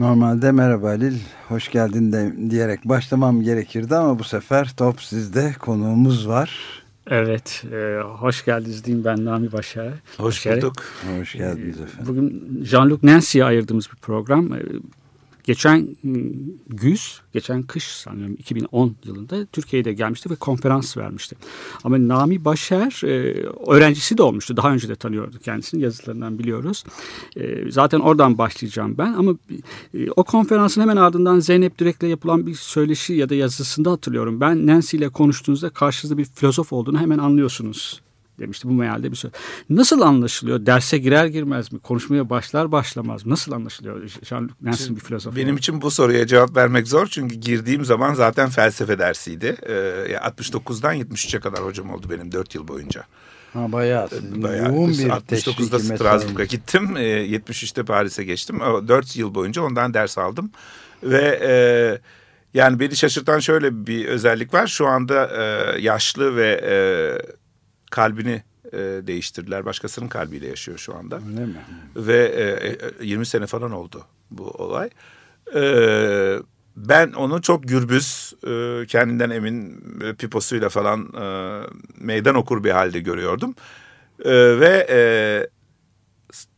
Normalde merhaba Halil, hoş geldin de, diyerek başlamam gerekirdi ama bu sefer top sizde konuğumuz var. Evet, e, hoş geldiniz diyeyim ben Nami Başar. Hoş bulduk. Hoş geldiniz efendim. Bugün Jean-Luc Nancy'ye ayırdığımız bir program. Geçen ıı, güz, geçen kış sanıyorum 2010 yılında Türkiye'de gelmişti ve konferans vermişti. Ama Nami Başer e, öğrencisi de olmuştu. Daha önce de tanıyordu kendisini yazılarından biliyoruz. Zaten oradan başlayacağım ben ama e, o konferansın hemen ardından Zeynep Direk'le yapılan bir söyleşi ya da yazısında hatırlıyorum. Ben Nancy ile konuştuğunuzda karşınızda bir filozof olduğunu hemen anlıyorsunuz demişti bu mealde bir söz. Nasıl anlaşılıyor? Derse girer girmez mi? Konuşmaya başlar başlamaz mı? Nasıl anlaşılıyor? Jean-Luc Nancy bir filozof. Benim için bu soruya cevap vermek zor çünkü girdiğim zaman zaten felsefe dersiydi. Ee, 69'dan 73'e kadar hocam oldu benim 4 yıl boyunca. Ha bayağı, bayağı yoğun bir 69'da Strasbourg'a gittim. E, 73'te Paris'e geçtim. O, 4 yıl boyunca ondan ders aldım. Ve e, yani beni şaşırtan şöyle bir özellik var. Şu anda e, yaşlı ve e, kalbini e, değiştirdiler. Başkasının kalbiyle yaşıyor şu anda. Öyle mi? Ve e, 20 sene falan oldu bu olay. E, ben onu çok gürbüz, e, kendinden emin e, piposuyla falan e, meydan okur bir halde görüyordum. E, ve e,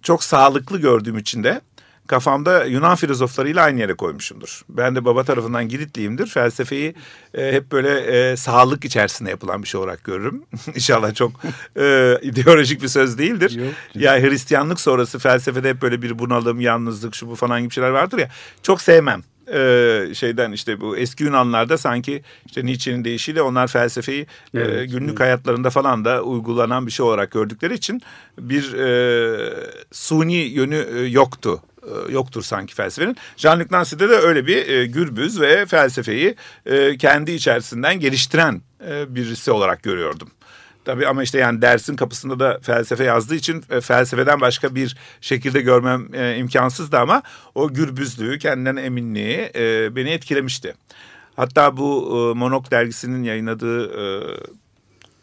çok sağlıklı gördüğüm için de kafamda Yunan filozoflarıyla aynı yere koymuşumdur. Ben de baba tarafından Giritliyimdir. Felsefeyi e, hep böyle e, sağlık içerisinde yapılan bir şey olarak görürüm. İnşallah çok e, ideolojik bir söz değildir. Yok. Ya Hristiyanlık sonrası felsefede hep böyle bir bunalım, yalnızlık, şu bu falan gibi şeyler vardır ya. Çok sevmem ee, şeyden işte bu eski Yunanlarda sanki işte Nietzsche'nin deyişiyle onlar felsefeyi evet, e, günlük evet. hayatlarında falan da uygulanan bir şey olarak gördükleri için bir e, suni yönü e, yoktu e, yoktur sanki felsefenin. Jean-Luc Nancy'de de öyle bir e, gürbüz ve felsefeyi e, kendi içerisinden geliştiren e, birisi olarak görüyordum. Tabii ama işte yani dersin kapısında da felsefe yazdığı için e, felsefeden başka bir şekilde görmem e, imkansızdı ama o gürbüzlüğü, kendinden eminliği e, beni etkilemişti. Hatta bu e, Monok dergisinin yayınladığı e,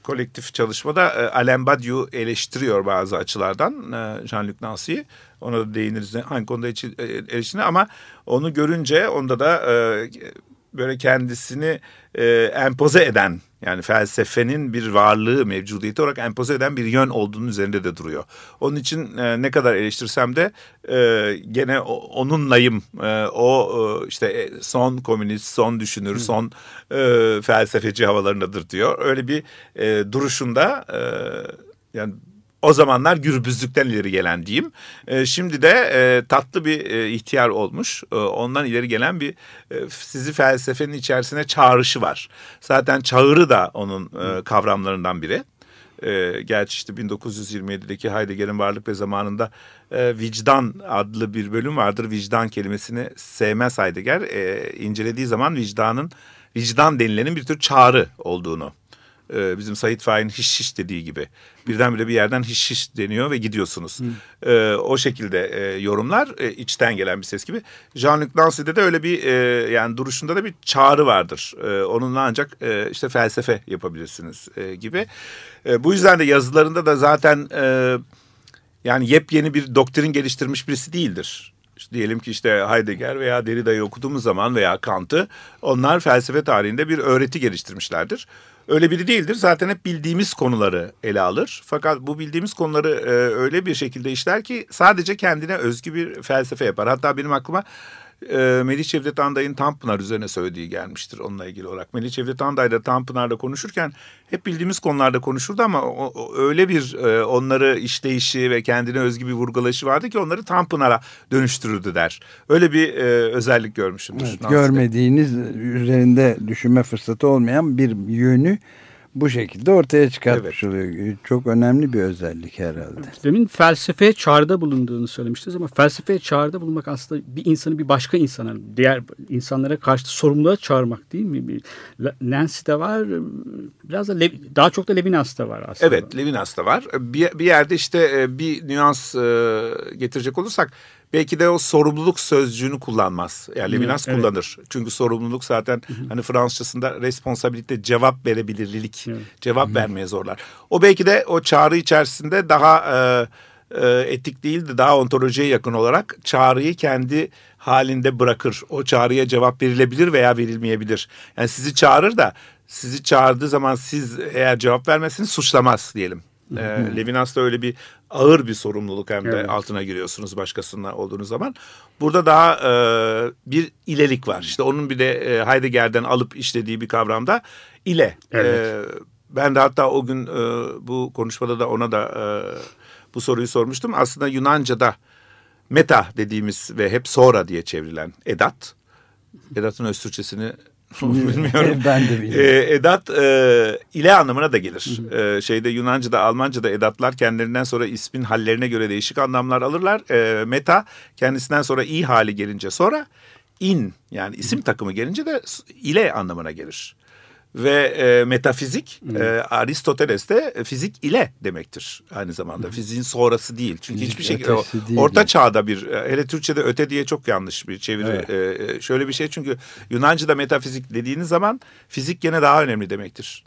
kolektif çalışmada e, Alain Badiou eleştiriyor bazı açılardan e, Jean-Luc Nancy'yi. Ona da değiniriz hangi konuda e, eleştirini ama onu görünce onda da e, böyle kendisini e, empoze eden yani felsefenin bir varlığı mevcudiyeti olarak empoze eden bir yön olduğunun üzerinde de duruyor. Onun için e, ne kadar eleştirsem de e, gene o, onunlayım. E, o e, işte e, son komünist, son düşünür, Hı. son e, felsefeci havalarındadır diyor. Öyle bir e, duruşunda e, yani o zamanlar gürbüzlükten ileri gelen diyeyim. E, şimdi de e, tatlı bir e, ihtiyar olmuş. E, ondan ileri gelen bir e, sizi felsefenin içerisine çağrışı var. Zaten çağrı da onun e, kavramlarından biri. E, gerçi işte 1927'deki Heidegger'in Varlık ve Zamanında e, vicdan adlı bir bölüm vardır. Vicdan kelimesini sevmez Heidegger. E, incelediği zaman vicdanın vicdan denilenin bir tür çağrı olduğunu e, bizim Said Faik'in hiç hiç dediği gibi birdenbire bir yerden hiç hiç deniyor ve gidiyorsunuz. E, o şekilde e, yorumlar e, içten gelen bir ses gibi. Jean-Luc Nancy'de de öyle bir e, yani duruşunda da bir çağrı vardır. E, onunla ancak e, işte felsefe yapabilirsiniz e, gibi. E, bu yüzden de yazılarında da zaten e, yani yepyeni bir doktrin geliştirmiş birisi değildir. İşte diyelim ki işte Heidegger veya Derrida'yı okuduğumuz zaman veya Kant'ı onlar felsefe tarihinde bir öğreti geliştirmişlerdir öyle biri değildir. Zaten hep bildiğimiz konuları ele alır. Fakat bu bildiğimiz konuları e, öyle bir şekilde işler ki sadece kendine özgü bir felsefe yapar. Hatta benim aklıma e, Melih Cevdet Anday'ın Tanpınar üzerine söylediği gelmiştir onunla ilgili olarak. Melih Cevdet Anday da Tanpınar'da konuşurken hep bildiğimiz konularda konuşurdu ama o, o, öyle bir e, onları işleyişi ve kendine özgü bir vurgulayışı vardı ki onları Tanpınar'a dönüştürürdü der. Öyle bir e, özellik görmüşümdür. Evet, görmediğiniz üzerinde düşünme fırsatı olmayan bir yönü bu şekilde ortaya çıkartmış evet. oluyor. Çok önemli bir özellik herhalde. Demin felsefeye çağrıda bulunduğunu söylemiştiniz ama felsefeye çağrıda bulunmak aslında bir insanı bir başka insana, diğer insanlara karşı sorumluluğa çağırmak değil mi? Nancy'de var, biraz da Lev, daha çok da Levinas'ta var aslında. Evet, Levinas'ta var. Bir, bir yerde işte e, bir nüans e, getirecek olursak belki de o sorumluluk sözcüğünü kullanmaz. Yani Levinas evet. kullanır. Çünkü sorumluluk zaten hı hı. hani Fransızcasında responsabilite cevap verebilirlik, evet. cevap hı hı. vermeye zorlar. O belki de o çağrı içerisinde daha e, e, etik değil de daha ontolojiye yakın olarak çağrıyı kendi halinde bırakır. O çağrıya cevap verilebilir veya verilmeyebilir. Yani sizi çağırır da sizi çağırdığı zaman siz eğer cevap vermezseniz suçlamaz diyelim. E, Levinas'ta öyle bir ağır bir sorumluluk hem de evet. altına giriyorsunuz başkasına olduğunuz zaman. Burada daha e, bir ilelik var. İşte onun bir de e, Heidegger'den alıp işlediği bir kavramda ile. Evet. E, ben de hatta o gün e, bu konuşmada da ona da e, bu soruyu sormuştum. Aslında Yunanca'da meta dediğimiz ve hep sonra diye çevrilen edat. Edat'ın öz Türkçesini bilmiyorum. ben de bilmiyorum. E, edat e, ile anlamına da gelir. E, şeyde Yunanca'da, Almanca'da edatlar kendilerinden sonra ismin hallerine göre değişik anlamlar alırlar. E, meta kendisinden sonra i hali gelince sonra in yani isim takımı gelince de ile anlamına gelir ve e, metafizik hmm. e, Aristoteles'te fizik ile demektir aynı zamanda. Hmm. Fiziğin sonrası değil. Çünkü Fizik hiçbir şekilde o, orta çağda bir e, hele Türkçe'de öte diye çok yanlış bir çeviri. Evet. E, e, şöyle bir şey çünkü Yunanca'da metafizik dediğiniz zaman fizik gene daha önemli demektir.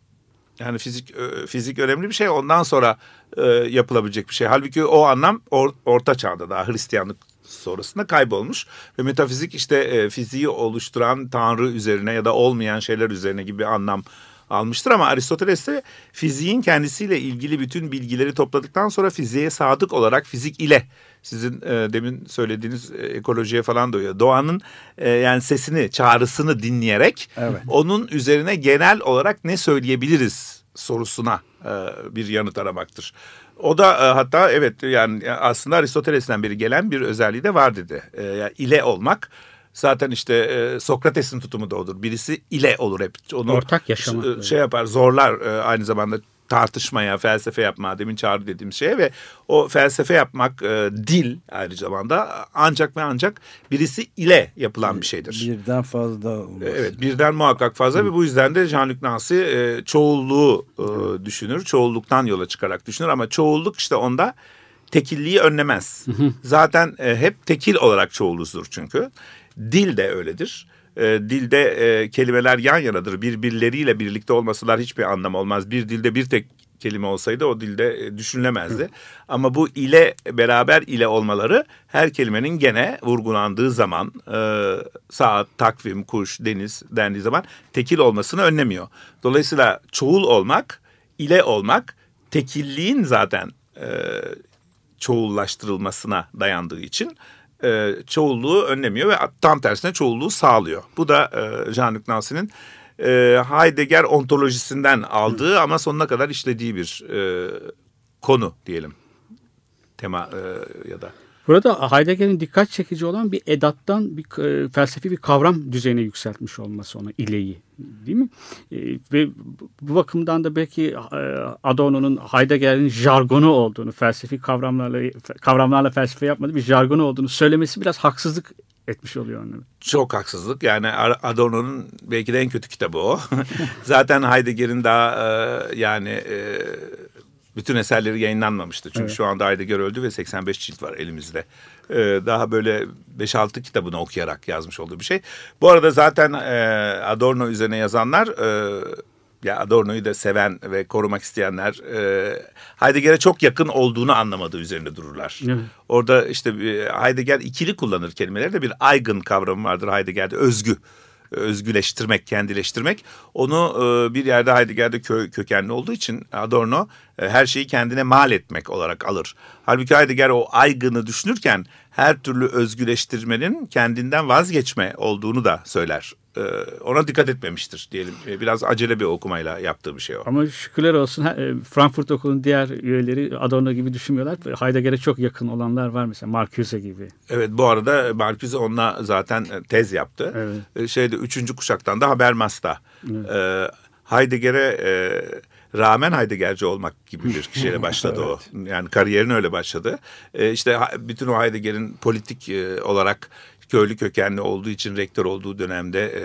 Yani fizik e, fizik önemli bir şey. Ondan sonra e, yapılabilecek bir şey. Halbuki o anlam or, orta çağda daha Hristiyanlık sonrasında kaybolmuş. Ve metafizik işte e, fiziği oluşturan tanrı üzerine ya da olmayan şeyler üzerine gibi anlam almıştır ama Aristoteles de fiziğin kendisiyle ilgili bütün bilgileri topladıktan sonra fiziğe sadık olarak fizik ile sizin e, demin söylediğiniz e, ekolojiye falan doyuyor. Doğanın e, yani sesini, çağrısını dinleyerek evet. onun üzerine genel olarak ne söyleyebiliriz sorusuna e, bir yanıt aramaktır. O da e, hatta evet yani aslında Aristoteles'ten beri gelen bir özelliği de var dedi. E, yani ile olmak zaten işte e, Sokrates'in tutumu da odur. Birisi ile olur hep. Onu Ortak yaşamak. Şey yapar zorlar e, aynı zamanda tartışmaya, felsefe yapma, demin çağrı dediğim şeye ve o felsefe yapmak e, dil aynı zamanda ancak ve ancak birisi ile yapılan bir şeydir. Birden fazla olması. Evet, birden muhakkak fazla Hı. ve bu yüzden de Jean-Luc Nancy e, çoğulluğu e, düşünür, çoğulluktan yola çıkarak düşünür ama çoğulluk işte onda tekilliği önlemez. Hı Zaten e, hep tekil olarak çoğuluzdur çünkü. Dil de öyledir e, dilde e, kelimeler yan yanadır. Birbirleriyle birlikte olmasalar hiçbir anlam olmaz. Bir dilde bir tek kelime olsaydı o dilde e, düşünülemezdi. Hı. Ama bu ile beraber ile olmaları her kelimenin gene vurgulandığı zaman e, saat, takvim, kuş, deniz dendiği zaman tekil olmasını önlemiyor. Dolayısıyla çoğul olmak, ile olmak tekilliğin zaten e, çoğullaştırılmasına dayandığı için e, çoğulluğu önlemiyor ve tam tersine çoğulluğu sağlıyor. Bu da e, Jean-Luc Nancy'nin e, Heidegger ontolojisinden aldığı ama sonuna kadar işlediği bir e, konu diyelim. Tema e, ya da. Burada Heidegger'in dikkat çekici olan bir edattan bir e, felsefi bir kavram düzeyine yükseltmiş olması ona ileyi değil mi? E, ve bu bakımdan da belki e, Adorno'nun Heidegger'in jargonu olduğunu, felsefi kavramlarla kavramlarla felsefe yapmadığı bir jargonu olduğunu söylemesi biraz haksızlık etmiş oluyor onu. Çok haksızlık. Yani Adorno'nun belki de en kötü kitabı o. Zaten Heidegger'in daha yani bütün eserleri yayınlanmamıştı. Çünkü evet. şu anda Heidegger öldü ve 85 cilt var elimizde. Ee, daha böyle 5-6 kitabını okuyarak yazmış olduğu bir şey. Bu arada zaten e, Adorno üzerine yazanlar... E, ya Adorno'yu da seven ve korumak isteyenler e, Heidegger'e çok yakın olduğunu anlamadığı üzerinde dururlar. Evet. Orada işte e, Heidegger ikili kullanır kelimeleri de bir Eigen kavramı vardır Heidegger'de özgü özgüleştirmek, kendileştirmek. Onu e, bir yerde Heidegger'de kö, kökenli olduğu için Adorno e, her şeyi kendine mal etmek olarak alır. Halbuki Heidegger o aygını düşünürken her türlü özgüleştirmenin kendinden vazgeçme olduğunu da söyler. Ee, ona dikkat etmemiştir diyelim. Ee, biraz acele bir okumayla yaptığı bir şey o. Ama şükürler olsun e, Frankfurt Okulu'nun diğer üyeleri Adorno gibi düşünmüyorlar. Heidegger'e çok yakın olanlar var mesela Marcuse gibi. Evet bu arada Marcuse onunla zaten e, tez yaptı. Evet. Şeyde üçüncü kuşaktan da Habermas'ta. Evet. Heidegger'e rağmen Heideggerci olmak gibi bir kişiyle başladı evet. o. Yani kariyerin öyle başladı. E, işte bütün o Heidegger'in politik e, olarak köylü kökenli olduğu için rektör olduğu dönemde e,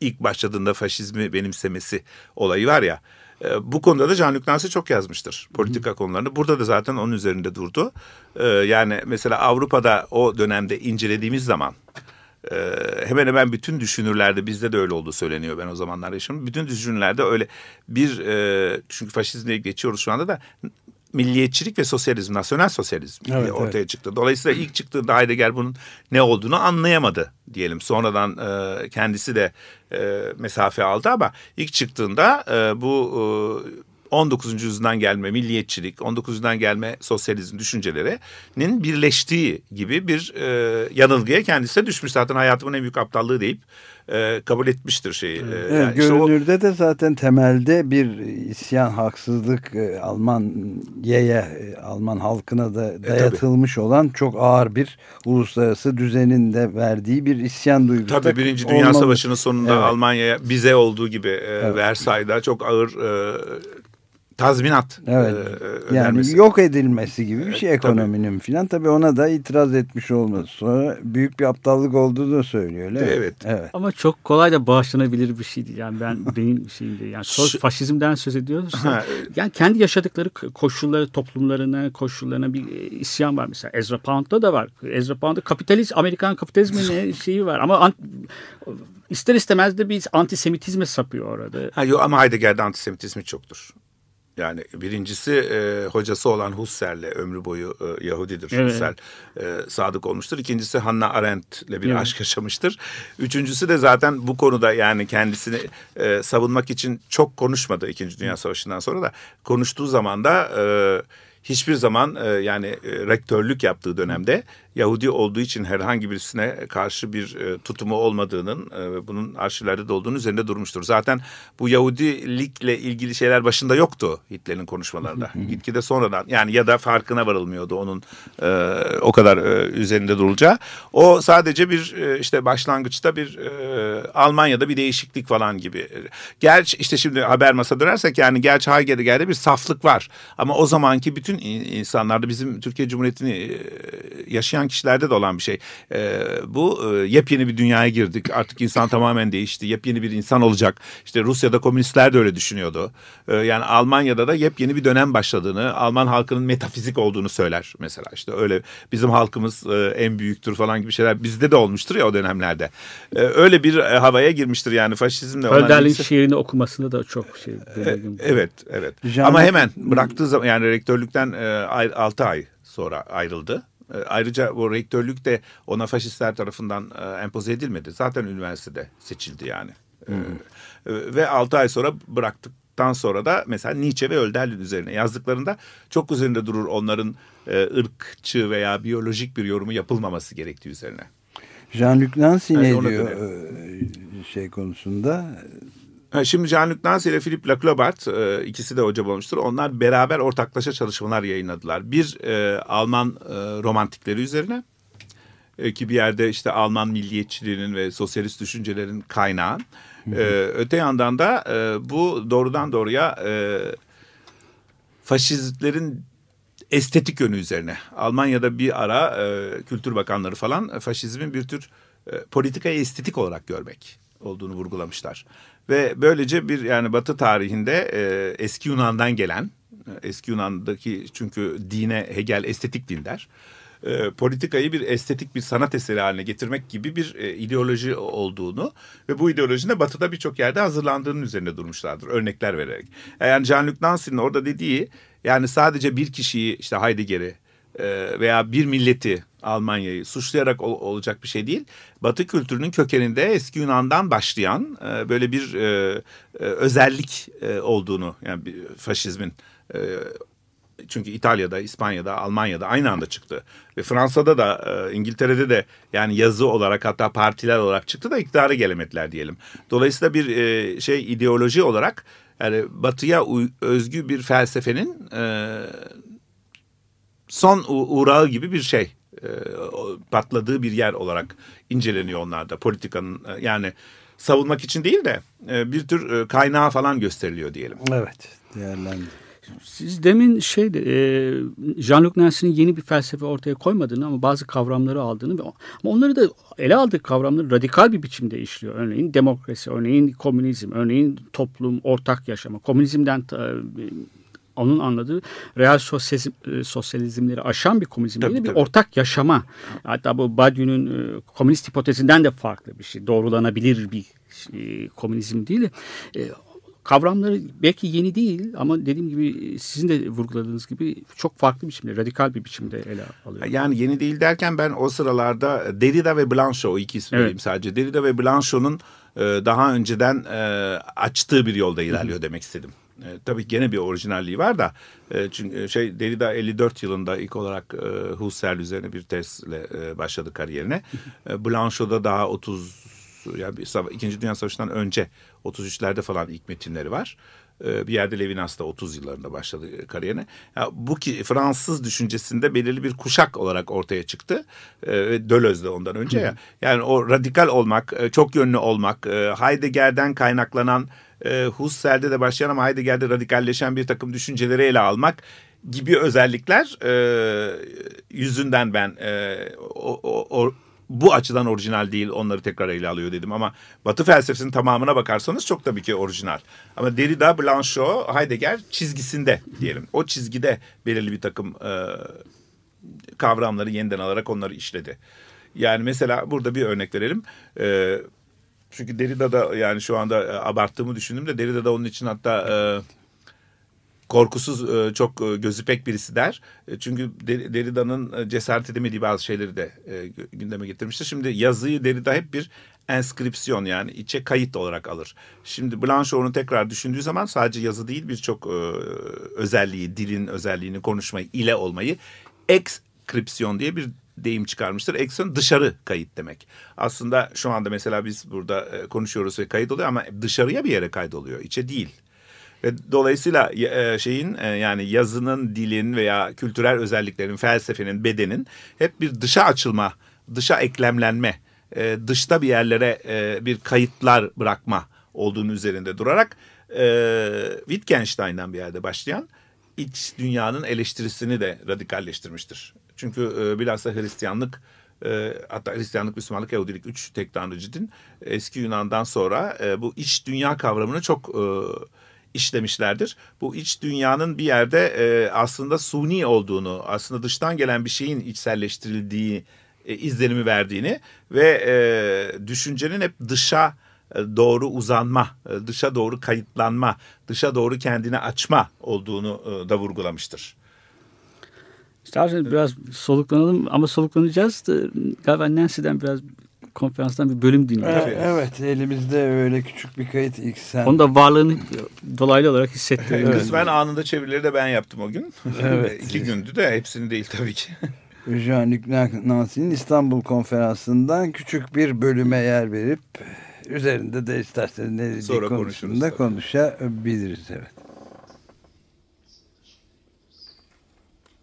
ilk başladığında faşizmi benimsemesi olayı var ya. E, bu konuda da Jean-Luc Nancy çok yazmıştır politika Hı. konularını. Burada da zaten onun üzerinde durdu. E, yani mesela Avrupa'da o dönemde incelediğimiz zaman e, hemen hemen bütün düşünürlerde bizde de öyle olduğu söyleniyor ben o zamanlar yaşadım. Bütün düşünürlerde öyle bir e, çünkü faşizmle geçiyoruz şu anda da milliyetçilik ve sosyalizm, nasyonel sosyalizm evet, ortaya evet. çıktı. Dolayısıyla ilk çıktığında Heidegger bunun ne olduğunu anlayamadı diyelim. Sonradan e, kendisi de e, mesafe aldı ama ilk çıktığında e, bu e, 19. yüzyıldan gelme milliyetçilik, 19. yüzyıldan gelme sosyalizm düşüncelerinin birleştiği gibi bir e, yanılgıya kendisi de düşmüş. Zaten hayatımın en büyük aptallığı deyip e, kabul etmiştir şeyi. E, evet, yani görünürde işte o... de zaten temelde bir isyan, haksızlık e, Alman yeye, e, Alman halkına da e, dayatılmış e, olan çok ağır bir uluslararası düzenin de verdiği bir isyan duygusu. Tabii Birinci Dünya olmalı. Savaşı'nın sonunda evet. Almanya'ya bize olduğu gibi e, evet. Versay'da çok ağır e, tazminat evet. e, yani yok edilmesi gibi bir şey ekonominin tabii. filan tabii ona da itiraz etmiş olması sonra büyük bir aptallık olduğunu söylüyor öyle evet. evet ama çok kolay da bağışlanabilir bir şeydi yani ben benim şeyimde yani söz, faşizmden söz ediyoruz yani kendi yaşadıkları koşulları toplumlarına koşullarına bir e, isyan var mesela Ezra Pound'da da var Ezra Pound'da kapitalist Amerikan kapitalizminin şeyi var ama ister istemez de bir antisemitizme sapıyor orada. Ha, yok, ama Heidegger'de antisemitizmi çoktur. Yani birincisi e, hocası olan Husserl'le ömrü boyu e, Yahudidir. Evet. Husserl e, sadık olmuştur. İkincisi Hannah Arendt'le bir evet. aşk yaşamıştır. Üçüncüsü de zaten bu konuda yani kendisini e, savunmak için çok konuşmadı İkinci Dünya Savaşı'ndan sonra da konuştuğu zaman da e, hiçbir zaman e, yani e, rektörlük yaptığı dönemde Yahudi olduğu için herhangi birisine karşı bir e, tutumu olmadığının e, bunun arşivlerde de olduğunu üzerinde durmuştur. Zaten bu Yahudilikle ilgili şeyler başında yoktu Hitler'in konuşmalarında. Gitgide sonradan yani ya da farkına varılmıyordu onun e, o kadar e, üzerinde durulacağı. O sadece bir e, işte başlangıçta bir e, Almanya'da bir değişiklik falan gibi. Gerçi işte şimdi haber masa dönersek yani gerçi Heidegger'de bir saflık var. Ama o zamanki bütün insanlarda bizim Türkiye Cumhuriyeti'ni e, yaşayan yaşayan kişilerde de olan bir şey. E, bu e, yepyeni bir dünyaya girdik. Artık insan tamamen değişti. Yepyeni bir insan olacak. İşte Rusya'da komünistler de öyle düşünüyordu. E, yani Almanya'da da yepyeni bir dönem başladığını, Alman halkının metafizik olduğunu söyler mesela. İşte öyle bizim halkımız e, en büyüktür falan gibi şeyler bizde de olmuştur ya o dönemlerde. E, öyle bir e, havaya girmiştir yani faşizmle. Hölderlin ilgisi... şiirini okumasında da çok şey. E, evet, evet. Jean Ama hemen bıraktığı zaman yani rektörlükten e, 6 ay sonra ayrıldı. E, ayrıca bu rektörlük de ona faşistler tarafından e, empoze edilmedi. Zaten üniversitede seçildi yani. E, ve altı ay sonra bıraktıktan sonra da mesela Nietzsche ve Hölderlin üzerine yazdıklarında çok üzerinde durur onların e, ırkçı veya biyolojik bir yorumu yapılmaması gerektiği üzerine. Jean-Luc Nancy yani ne diyor şey konusunda? Şimdi Jean-Luc Nancy ile Philippe Laclobart e, ikisi de hoca olmuştur. Onlar beraber ortaklaşa çalışmalar yayınladılar. Bir e, Alman e, romantikleri üzerine e, ki bir yerde işte Alman milliyetçiliğinin ve sosyalist düşüncelerin kaynağı. E, öte yandan da e, bu doğrudan doğruya e, faşistlerin estetik yönü üzerine. Almanya'da bir ara e, kültür bakanları falan faşizmin bir tür e, politikayı estetik olarak görmek olduğunu vurgulamışlar. Ve böylece bir yani Batı tarihinde e, eski Yunan'dan gelen, eski Yunan'daki çünkü dine Hegel estetik din der. E, politikayı bir estetik bir sanat eseri haline getirmek gibi bir e, ideoloji olduğunu ve bu ideolojinin de Batı'da birçok yerde hazırlandığının üzerine durmuşlardır örnekler vererek. Yani Jean-Luc Nancy'nin orada dediği yani sadece bir kişiyi işte Heidegger'i veya bir milleti Almanya'yı suçlayarak ol, olacak bir şey değil. Batı kültürünün kökeninde eski Yunan'dan başlayan e, böyle bir e, e, özellik e, olduğunu yani bir, faşizmin e, çünkü İtalya'da, İspanya'da, Almanya'da aynı anda çıktı. Ve Fransa'da da, e, İngiltere'de de yani yazı olarak hatta partiler olarak çıktı da iktidara gelemediler diyelim. Dolayısıyla bir e, şey ideoloji olarak yani batıya özgü bir felsefenin e, son uğrağı gibi bir şey e, patladığı bir yer olarak inceleniyor onlarda politikanın e, yani savunmak için değil de e, bir tür kaynağı falan gösteriliyor diyelim. Evet değerlendir. Siz demin şey e, Jean-Luc Nancy'nin yeni bir felsefe ortaya koymadığını ama bazı kavramları aldığını ama onları da ele aldığı kavramları radikal bir biçimde işliyor. Örneğin demokrasi, örneğin komünizm, örneğin toplum, ortak yaşama. Komünizmden onun anladığı real sosyalizm, e, sosyalizmleri aşan bir komünizm tabii, değil, tabii. bir ortak yaşama. Hatta bu Badiou'nun e, komünist hipotezinden de farklı bir şey. Doğrulanabilir bir e, komünizm değil. E, kavramları belki yeni değil ama dediğim gibi sizin de vurguladığınız gibi çok farklı biçimde, radikal bir biçimde ele alıyor. Yani yeni değil derken ben o sıralarda Derrida ve Blanchot o iki ismi evet. sadece. Derrida ve Blanchot'un daha önceden açtığı bir yolda ilerliyor demek istedim. E, tabii gene bir orijinalliği var da e, çünkü şey Derrida 54 yılında ilk olarak e, Husserl üzerine bir tezle e, başladı kariyerine. e, Blanchot'da daha 30 yani İkinci Dünya Savaşı'ndan önce 33'lerde falan ilk metinleri var. Ee, bir yerde Levinas da 30 yıllarında başladı kariyerine. Yani bu ki Fransız düşüncesinde belirli bir kuşak olarak ortaya çıktı. Ee, Dölöz de ondan önce ya. Yani o radikal olmak, e, çok yönlü olmak, e, Heidegger'den kaynaklanan e, Husserl'de de başlayan ama Heidegger'de radikalleşen bir takım düşünceleri ele almak gibi özellikler yüzünden ben o, o, o bu açıdan orijinal değil onları tekrar ele alıyor dedim ama Batı felsefesinin tamamına bakarsanız çok tabii ki orijinal. Ama Derrida, Blanchot, Heidegger çizgisinde diyelim. O çizgide belirli bir takım e, kavramları yeniden alarak onları işledi. Yani mesela burada bir örnek verelim. E, çünkü Derrida'da yani şu anda e, abarttığımı düşündüm de Derrida'da onun için hatta... E, korkusuz e, çok e, gözü pek birisi der. E, çünkü Derrida'nın cesaret edemediği bazı şeyleri de gündeme getirmiştir. Şimdi yazıyı Derrida hep bir enskripsiyon yani içe kayıt olarak alır. Şimdi Blanchot onu tekrar düşündüğü zaman sadece yazı değil birçok özelliği, dilin özelliğini, konuşmayı, ile olmayı ekskripsiyon diye bir deyim çıkarmıştır. Ekson dışarı kayıt demek. Aslında şu anda mesela biz burada konuşuyoruz ve kayıt oluyor ama dışarıya bir yere kaydoluyor. içe değil. Ve dolayısıyla e, şeyin e, yani yazının, dilin veya kültürel özelliklerin, felsefenin, bedenin hep bir dışa açılma, dışa eklemlenme, e, dışta bir yerlere bir kayıtlar bırakma olduğunu üzerinde durarak Wittgenstein'dan bir yerde başlayan iç dünyanın eleştirisini de radikalleştirmiştir. Çünkü bilhassa Hristiyanlık hatta Hristiyanlık, Müslümanlık, Yahudilik üç tek tanrıcı din eski Yunan'dan sonra bu iç dünya kavramını çok işlemişlerdir. Bu iç dünyanın bir yerde e, aslında suni olduğunu, aslında dıştan gelen bir şeyin içselleştirildiği e, izlenimi verdiğini ve e, düşüncenin hep dışa e, doğru uzanma, e, dışa doğru kayıtlanma, dışa doğru kendini açma olduğunu e, da vurgulamıştır. İsterseniz biraz soluklanalım ama soluklanacağız da galiba Nancy'den biraz konferanstan bir bölüm dinliyoruz. Evet, evet elimizde öyle küçük bir kayıt ilk sen. Onun da varlığını dolaylı olarak hissettiriyor. Evet. Kısmen anında çevirileri de ben yaptım o gün. Evet. İki gündü de hepsini değil tabii ki. Jean-Luc Nancy'nin İstanbul konferansından küçük bir bölüme yer verip üzerinde de isterseniz ne dediği konusunda konuşabiliriz. Evet.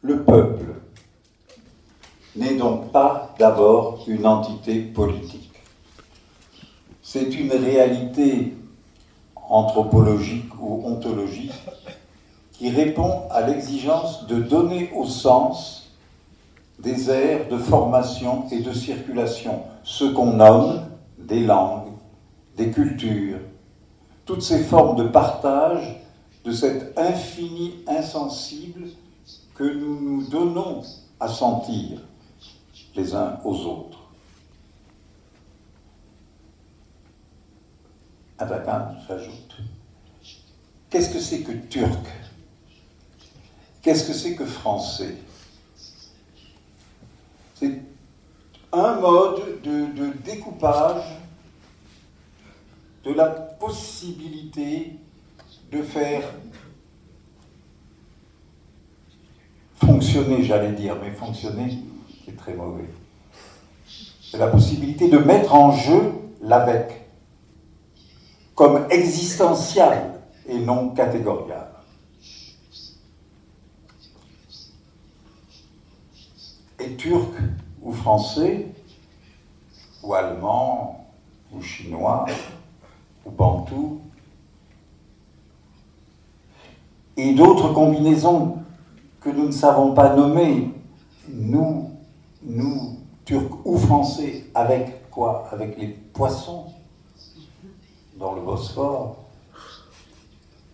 Le peuple n'est donc pas d'abord une entité politique. C'est une réalité anthropologique ou ontologique qui répond à l'exigence de donner au sens des aires de formation et de circulation, ce qu'on nomme des langues, des cultures, toutes ces formes de partage de cet infini insensible que nous nous donnons à sentir les uns aux autres. Abakan s'ajoute. Qu'est-ce que c'est que turc? Qu'est-ce que c'est que français? C'est un mode de, découpage de la possibilité de faire fonctionner, j'allais dire, mais fonctionner c'est très mauvais. C'est la possibilité de mettre en jeu l'avec comme existentiel et non catégorial. Et turc ou français, ou allemand, ou chinois, ou bantou, et d'autres combinaisons que nous ne savons pas nommer, nous, nous, Turcs ou Français, avec quoi? Avec les poissons dans le Bosphore,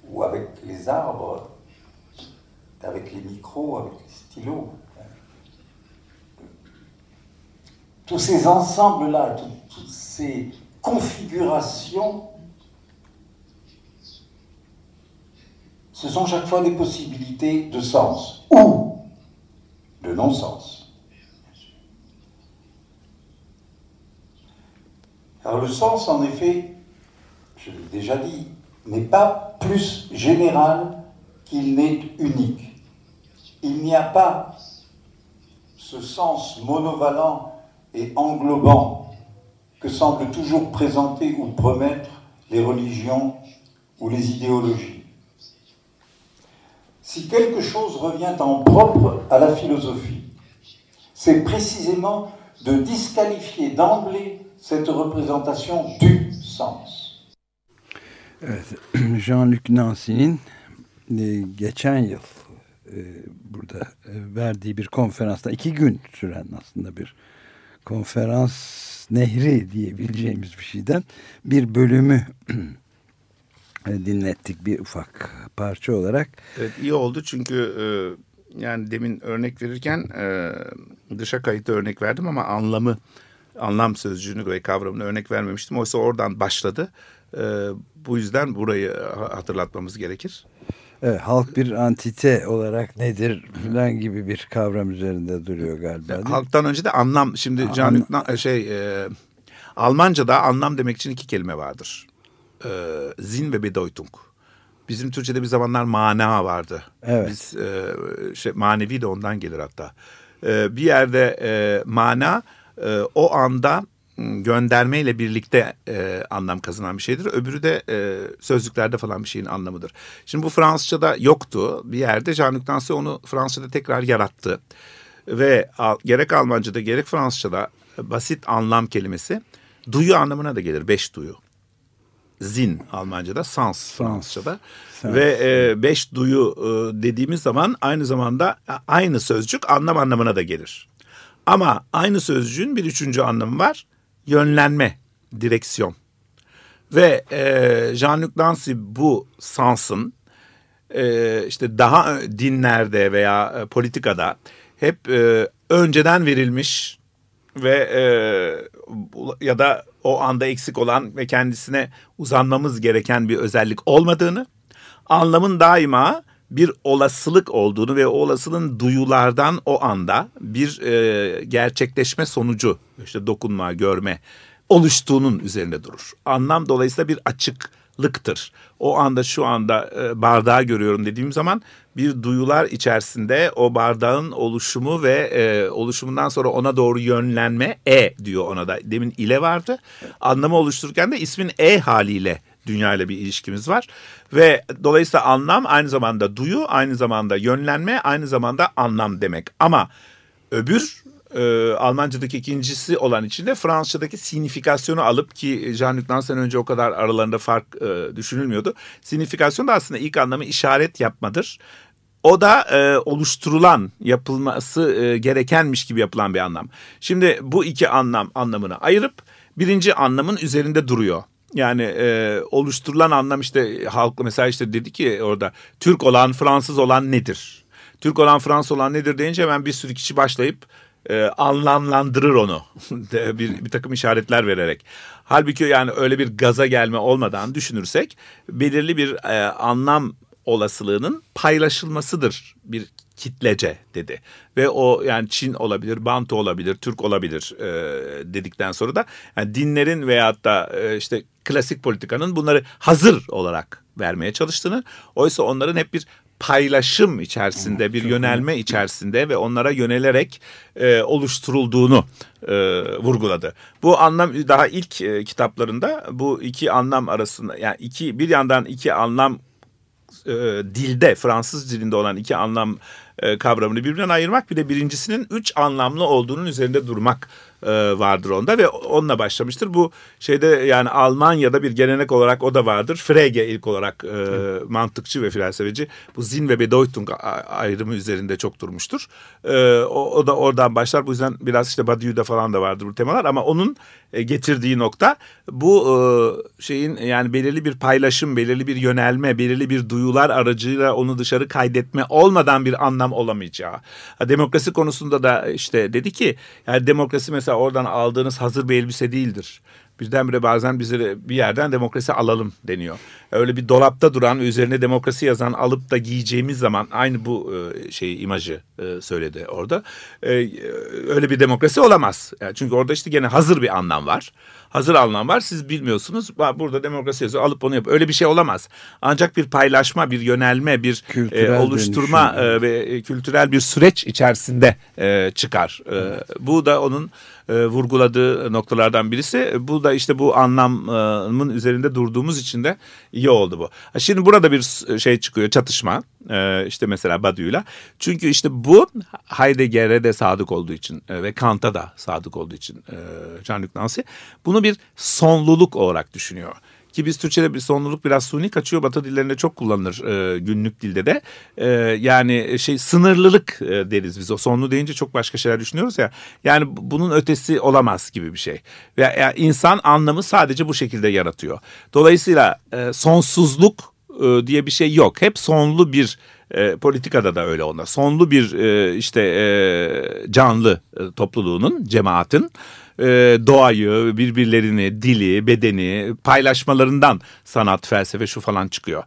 ou avec les arbres, avec les micros, avec les stylos? Tous ces ensembles-là, toutes ces configurations, ce sont chaque fois des possibilités de sens ou de non-sens. Alors le sens, en effet, je l'ai déjà dit, n'est pas plus général qu'il n'est unique. Il n'y a pas ce sens monovalent et englobant que semblent toujours présenter ou promettre les religions ou les idéologies. Si quelque chose revient en propre à la philosophie, c'est précisément de disqualifier d'emblée cette représentation du sens. Evet, Jean-Luc Nancy'nin e, geçen yıl e, burada e, verdiği bir konferansta iki gün süren aslında bir konferans nehri diyebileceğimiz bir şeyden bir bölümü dinlettik bir ufak parça olarak. Evet iyi oldu çünkü e, yani demin örnek verirken e, dışa kayıtlı örnek verdim ama anlamı anlam sözcüğünü ve kavramını örnek vermemiştim. Oysa oradan başladı. E, bu yüzden burayı hatırlatmamız gerekir. Evet, halk bir antite olarak nedir falan gibi bir kavram üzerinde duruyor galiba. Halktan önce de anlam. Şimdi Can An şey e, Almanca'da anlam demek için iki kelime vardır. E, zin ve bedeutung. Bizim Türkçe'de bir zamanlar mana vardı. Evet. Biz e, şey, manevi de ondan gelir hatta. E, bir yerde e, mana e, o anda göndermeyle birlikte e, anlam kazanan bir şeydir. Öbürü de e, sözlüklerde falan bir şeyin anlamıdır. Şimdi bu Fransızca'da yoktu. Bir yerde Jean-Luc Nancy onu Fransızca'da tekrar yarattı. Ve al, gerek Almanca'da gerek Fransızca'da basit anlam kelimesi duyu anlamına da gelir. Beş duyu. Zin Almanca'da, sans Fransızca'da. Sans. Ve e, beş duyu e, dediğimiz zaman aynı zamanda aynı sözcük anlam anlamına da gelir. Ama aynı sözcüğün bir üçüncü anlamı var yönlenme, direksiyon. Ve e, Jean-Luc Nancy bu sansın e, işte daha dinlerde veya e, politikada hep e, önceden verilmiş ve e, ya da o anda eksik olan ve kendisine uzanmamız gereken bir özellik olmadığını, anlamın daima bir olasılık olduğunu ve o olasılığın duyulardan o anda bir e, gerçekleşme sonucu işte dokunma, görme oluştuğunun üzerinde durur. Anlam dolayısıyla bir açıklıktır. O anda şu anda e, bardağı görüyorum dediğim zaman bir duyular içerisinde o bardağın oluşumu ve e, oluşumundan sonra ona doğru yönlenme e diyor ona da. Demin ile vardı. Anlamı oluştururken de ismin e haliyle dünya ile bir ilişkimiz var. Ve dolayısıyla anlam aynı zamanda duyu, aynı zamanda yönlenme, aynı zamanda anlam demek. Ama öbür e, Almanca'daki ikincisi olan için de Fransızca'daki sinifikasyonu alıp ki Jean-Luc Nansen önce o kadar aralarında fark e, düşünülmüyordu. Sinifikasyon da aslında ilk anlamı işaret yapmadır. O da e, oluşturulan, yapılması e, gerekenmiş gibi yapılan bir anlam. Şimdi bu iki anlam anlamını ayırıp birinci anlamın üzerinde duruyor. Yani e, oluşturulan anlam işte halk mesela işte dedi ki orada Türk olan Fransız olan nedir? Türk olan Fransız olan nedir deyince hemen bir sürü kişi başlayıp e, anlamlandırır onu bir, bir takım işaretler vererek. Halbuki yani öyle bir gaza gelme olmadan düşünürsek belirli bir e, anlam olasılığının paylaşılmasıdır bir kitlece dedi. Ve o yani Çin olabilir, Bantu olabilir, Türk olabilir e, dedikten sonra da yani dinlerin veyahut da e, işte klasik politikanın bunları hazır olarak vermeye çalıştığını oysa onların hep bir paylaşım içerisinde bir yönelme içerisinde ve onlara yönelerek e, oluşturulduğunu e, vurguladı. Bu anlam daha ilk e, kitaplarında bu iki anlam arasında yani iki bir yandan iki anlam e, dilde Fransız dilinde olan iki anlam e, kavramını birbirinden ayırmak bir de birincisinin üç anlamlı olduğunun üzerinde durmak e, vardır onda ve onunla başlamıştır. Bu şeyde yani Almanya'da bir gelenek olarak o da vardır. Frege ilk olarak e, mantıkçı ve felsefeci bu Zin ve Bedeutung ayrımı üzerinde çok durmuştur. E, o, o da oradan başlar. Bu yüzden biraz işte Badiou'da falan da vardır bu temalar ama onun getirdiği nokta bu e, şeyin yani belirli bir paylaşım, belirli bir yönelme, belirli bir duyular aracıyla onu dışarı kaydetme olmadan bir anlam olamayacağı. Demokrasi konusunda da işte dedi ki yani demokrasi mesela oradan aldığınız hazır bir elbise değildir birdenbire bazen bize bir yerden demokrasi alalım deniyor. Öyle bir dolapta duran üzerine demokrasi yazan alıp da giyeceğimiz zaman aynı bu e, şey imajı e, söyledi orada. E, öyle bir demokrasi olamaz. Yani çünkü orada işte gene hazır bir anlam var. Hazır anlam var. Siz bilmiyorsunuz. Burada demokrasi yazıyor. Alıp onu yap. Öyle bir şey olamaz. Ancak bir paylaşma, bir yönelme, bir e, oluşturma e, ve kültürel bir süreç içerisinde çıkar. E, bu da onun e, vurguladığı noktalardan birisi. Bu da işte bu anlamın üzerinde durduğumuz için de iyi oldu bu. Şimdi burada bir şey çıkıyor çatışma e, işte mesela Badiou'yla. Çünkü işte bu Heidegger'e de sadık olduğu için e, ve Kant'a da sadık olduğu için e, Jean-Luc Nancy bunu bir sonluluk olarak düşünüyor. Ki biz Türkçe'de bir sonluluk biraz suni kaçıyor. Batı dillerinde çok kullanılır e, günlük dilde de. E, yani şey sınırlılık e, deriz biz. O sonlu deyince çok başka şeyler düşünüyoruz ya. Yani bunun ötesi olamaz gibi bir şey. Ve yani insan anlamı sadece bu şekilde yaratıyor. Dolayısıyla e, sonsuzluk e, diye bir şey yok. Hep sonlu bir e, politikada da öyle onda. Sonlu bir e, işte e, canlı e, topluluğunun, cemaatin e, doğayı, birbirlerini, dili, bedeni paylaşmalarından sanat, felsefe şu falan çıkıyor.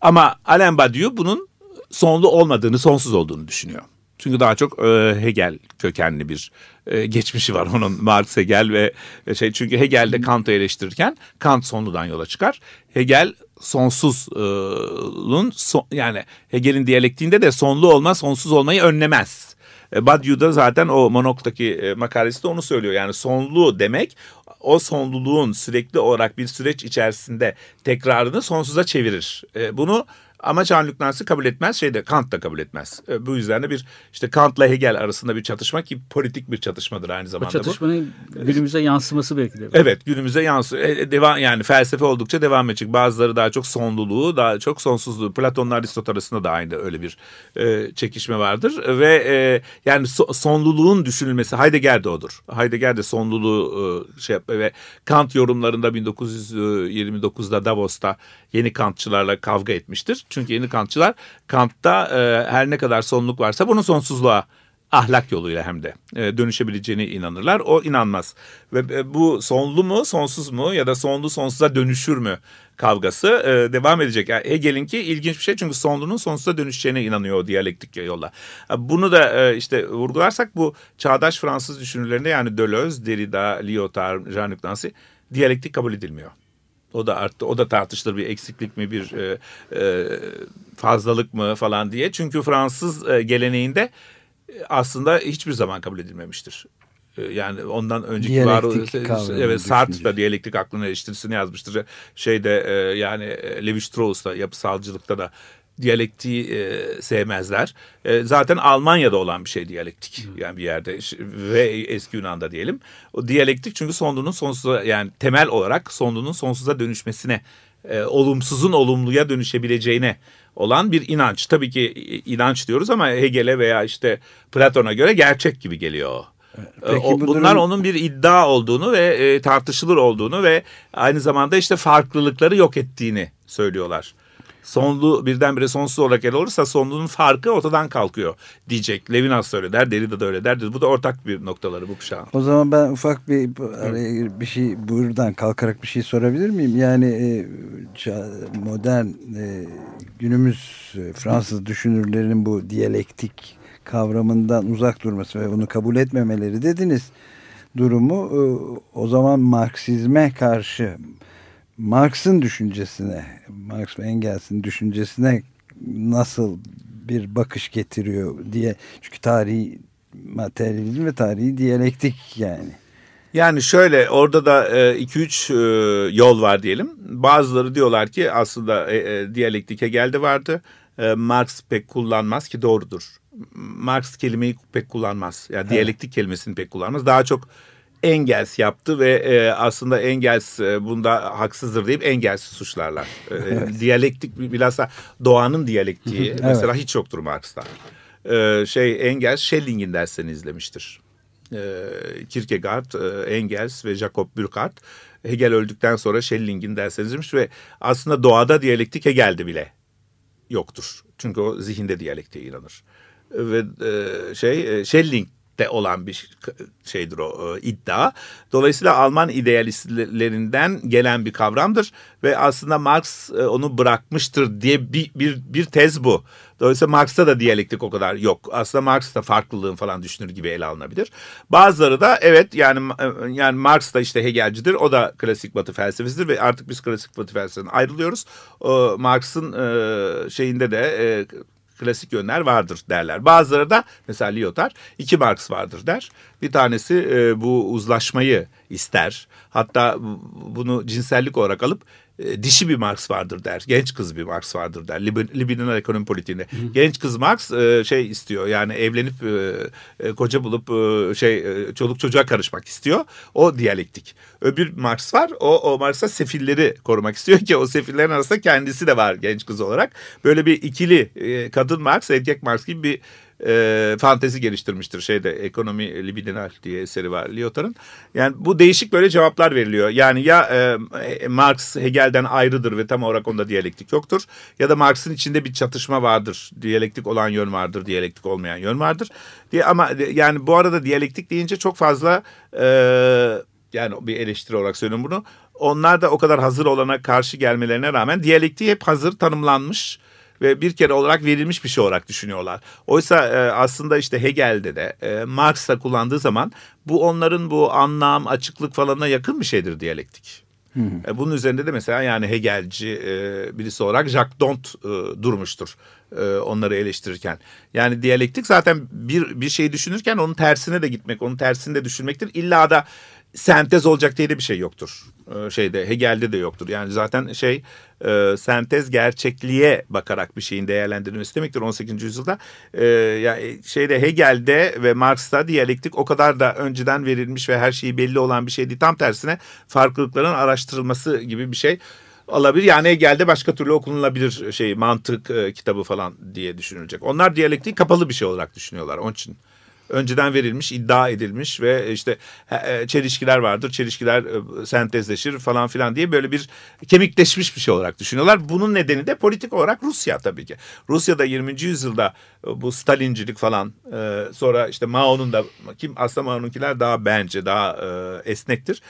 Ama Alain Badiou bunun sonlu olmadığını, sonsuz olduğunu düşünüyor. Çünkü daha çok e, Hegel kökenli bir e, geçmişi var onun Marx Hegel ve e, şey çünkü Hegel de Kant'ı eleştirirken Kant sonludan yola çıkar. Hegel sonsuzluğun son, yani Hegel'in diyalektiğinde de sonlu olma sonsuz olmayı önlemez. E, Badiou'da zaten o Monok'taki e, makalesi de onu söylüyor. Yani sonlu demek o sonluluğun sürekli olarak bir süreç içerisinde tekrarını sonsuza çevirir. E, bunu ama Jean-Luc Nancy kabul etmez, şey de Kant da kabul etmez. E, bu yüzden de bir işte Kant'la Hegel arasında bir çatışma ki politik bir çatışmadır aynı zamanda bu. çatışmanın bu. günümüze yansıması belki de. Evet, günümüze yansı. E, e, devam yani felsefe oldukça devam edecek. Bazıları daha çok sonluluğu, daha çok sonsuzluğu. Platon'la Aristot arasında da aynı öyle bir e, çekişme vardır ve e, yani so, sonluluğun düşünülmesi Heidegger de odur. Heidegger de sonluluğu e, şey ve Kant yorumlarında 1929'da Davos'ta yeni Kantçılarla kavga etmiştir. Çünkü yeni Kantçılar Kant'ta e, her ne kadar sonluk varsa bunun sonsuzluğa ahlak yoluyla hem de e, dönüşebileceğine inanırlar. O inanmaz. Ve e, bu sonlu mu, sonsuz mu ya da sonlu sonsuza dönüşür mü kavgası e, devam edecek. Yani Hegel'inki ilginç bir şey çünkü sonlunun sonsuza dönüşeceğine inanıyor o diyalektik yolla. Bunu da e, işte vurgularsak bu çağdaş Fransız düşünürlerinde yani Deleuze, Derrida, Lyotard, Jean-Luc Nancy diyalektik kabul edilmiyor. O da arttı. O da tartışılır bir eksiklik mi bir e, e, fazlalık mı falan diye. Çünkü Fransız e, geleneğinde e, aslında hiçbir zaman kabul edilmemiştir. E, yani ondan önceki var evet Sartre da diyalektik aklına eleştirisini yazmıştır. Şeyde e, yani e, Levi Strauss da yapısalcılıkta da diyalektiği e, sevmezler. E, zaten Almanya'da olan bir şey diyalektik. Yani bir yerde ve eski Yunan'da diyelim. O diyalektik çünkü sonlunun sonsuza yani temel olarak sonlunun sonsuza dönüşmesine e, olumsuzun olumluya dönüşebileceğine olan bir inanç. Tabii ki inanç diyoruz ama Hegel'e veya işte Platon'a göre gerçek gibi geliyor o. Peki, o, bu bunlar durum... onun bir iddia olduğunu ve e, tartışılır olduğunu ve aynı zamanda işte farklılıkları yok ettiğini söylüyorlar sonlu birdenbire sonsuz olarak ele olursa sonlunun farkı ortadan kalkıyor diyecek. Levinas öyle der, Derrida da öyle der. Bu da ortak bir noktaları bu kuşağın. O zaman ben ufak bir bir şey buradan kalkarak bir şey sorabilir miyim? Yani e, modern e, günümüz e, Fransız düşünürlerin bu diyalektik kavramından uzak durması ve bunu kabul etmemeleri dediniz durumu o zaman Marksizme karşı Marx'ın düşüncesine, Marx ve Engels'in düşüncesine nasıl bir bakış getiriyor diye. Çünkü tarihi materyalizm ve tarihi diyalektik yani. Yani şöyle orada da 2-3 e, e, yol var diyelim. Bazıları diyorlar ki aslında e, e, diyalektik Hegel'de vardı. E, Marx pek kullanmaz ki doğrudur. Marx kelimeyi pek kullanmaz. Yani evet. diyalektik kelimesini pek kullanmaz. Daha çok Engels yaptı ve e, aslında Engels e, bunda haksızdır deyip Engels'i suçlarlar. E, evet. Diyalektik bilhassa doğanın diyalektiği evet. mesela hiç yoktur Marx'ta. E, şey Engels Schelling'in derslerini izlemiştir. E, Kierkegaard, e, Engels ve Jacob Burckhardt Hegel öldükten sonra Schelling'in derslerini izlemiş ve aslında doğada diyalektik Hegel'de bile yoktur. Çünkü o zihinde diyalektiğe inanır. Ve e, şey e, Schelling de olan bir şeydir o e, iddia. Dolayısıyla Alman idealistlerinden gelen bir kavramdır ve aslında Marx e, onu bırakmıştır diye bir, bir, bir tez bu. Dolayısıyla Marx'ta da diyalektik o kadar yok. Aslında Marx da farklılığın falan düşünür gibi ele alınabilir. Bazıları da evet yani e, yani Marx da işte Hegelcidir. O da klasik Batı felsefesidir ve artık biz klasik Batı felsefesinden ayrılıyoruz. Marx'ın şeyinde de klasik yönler vardır derler. Bazıları da mesela Lyotard iki Marx vardır der. Bir tanesi e, bu uzlaşmayı ister. Hatta bunu cinsellik olarak alıp e, dişi bir Marx vardır der. Genç kız bir Marx vardır der. Lib libidinal ekonomi politiğinde. Hı. Genç kız Marx e, şey istiyor yani evlenip e, koca bulup şey e, çoluk çocuğa karışmak istiyor. O diyalektik. Öbür Marx var. O, o Marx'a sefilleri korumak istiyor ki o sefillerin arasında kendisi de var genç kız olarak. Böyle bir ikili kadın Marx, erkek Marx gibi bir e, fantezi geliştirmiştir. Şeyde ekonomi libidinal diye eseri var Lyotard'ın. Yani bu değişik böyle cevaplar veriliyor. Yani ya e, Marx Hegel'den ayrıdır ve tam olarak onda diyalektik yoktur. Ya da Marx'ın içinde bir çatışma vardır. Diyalektik olan yön vardır, diyalektik olmayan yön vardır. diye Ama yani bu arada diyalektik deyince çok fazla e, yani bir eleştiri olarak söylüyorum bunu. Onlar da o kadar hazır olana karşı gelmelerine rağmen diyalektiği hep hazır tanımlanmış ve bir kere olarak verilmiş bir şey olarak düşünüyorlar. Oysa e, aslında işte Hegel'de de e, Marx'ta kullandığı zaman bu onların bu anlam, açıklık falanına yakın bir şeydir diyalektik. E, bunun üzerinde de mesela yani Hegelci e, birisi olarak Jacques Dont e, durmuştur onları eleştirirken. Yani diyalektik zaten bir bir şey düşünürken onun tersine de gitmek, onun tersini de düşünmektir. İlla da sentez olacak diye de bir şey yoktur. Ee, şeyde Hegel'de de yoktur. Yani zaten şey e, sentez gerçekliğe bakarak bir şeyin değerlendirilmesi demektir 18. yüzyılda. E, yani şeyde Hegel'de ve Marx'ta diyalektik o kadar da önceden verilmiş ve her şeyi belli olan bir şey değil. Tam tersine farklılıkların araştırılması gibi bir şey alabilir. Yani Hegel'de başka türlü okunulabilir şey mantık e, kitabı falan diye düşünülecek. Onlar diyalektiği kapalı bir şey olarak düşünüyorlar. Onun için önceden verilmiş, iddia edilmiş ve işte e, çelişkiler vardır. Çelişkiler e, sentezleşir falan filan diye böyle bir kemikleşmiş bir şey olarak düşünüyorlar. Bunun nedeni de politik olarak Rusya tabii ki. Rusya'da 20. yüzyılda e, bu Stalincilik falan sonra işte Mao'nun da kim aslında Mao'nunkiler daha bence daha esnektir.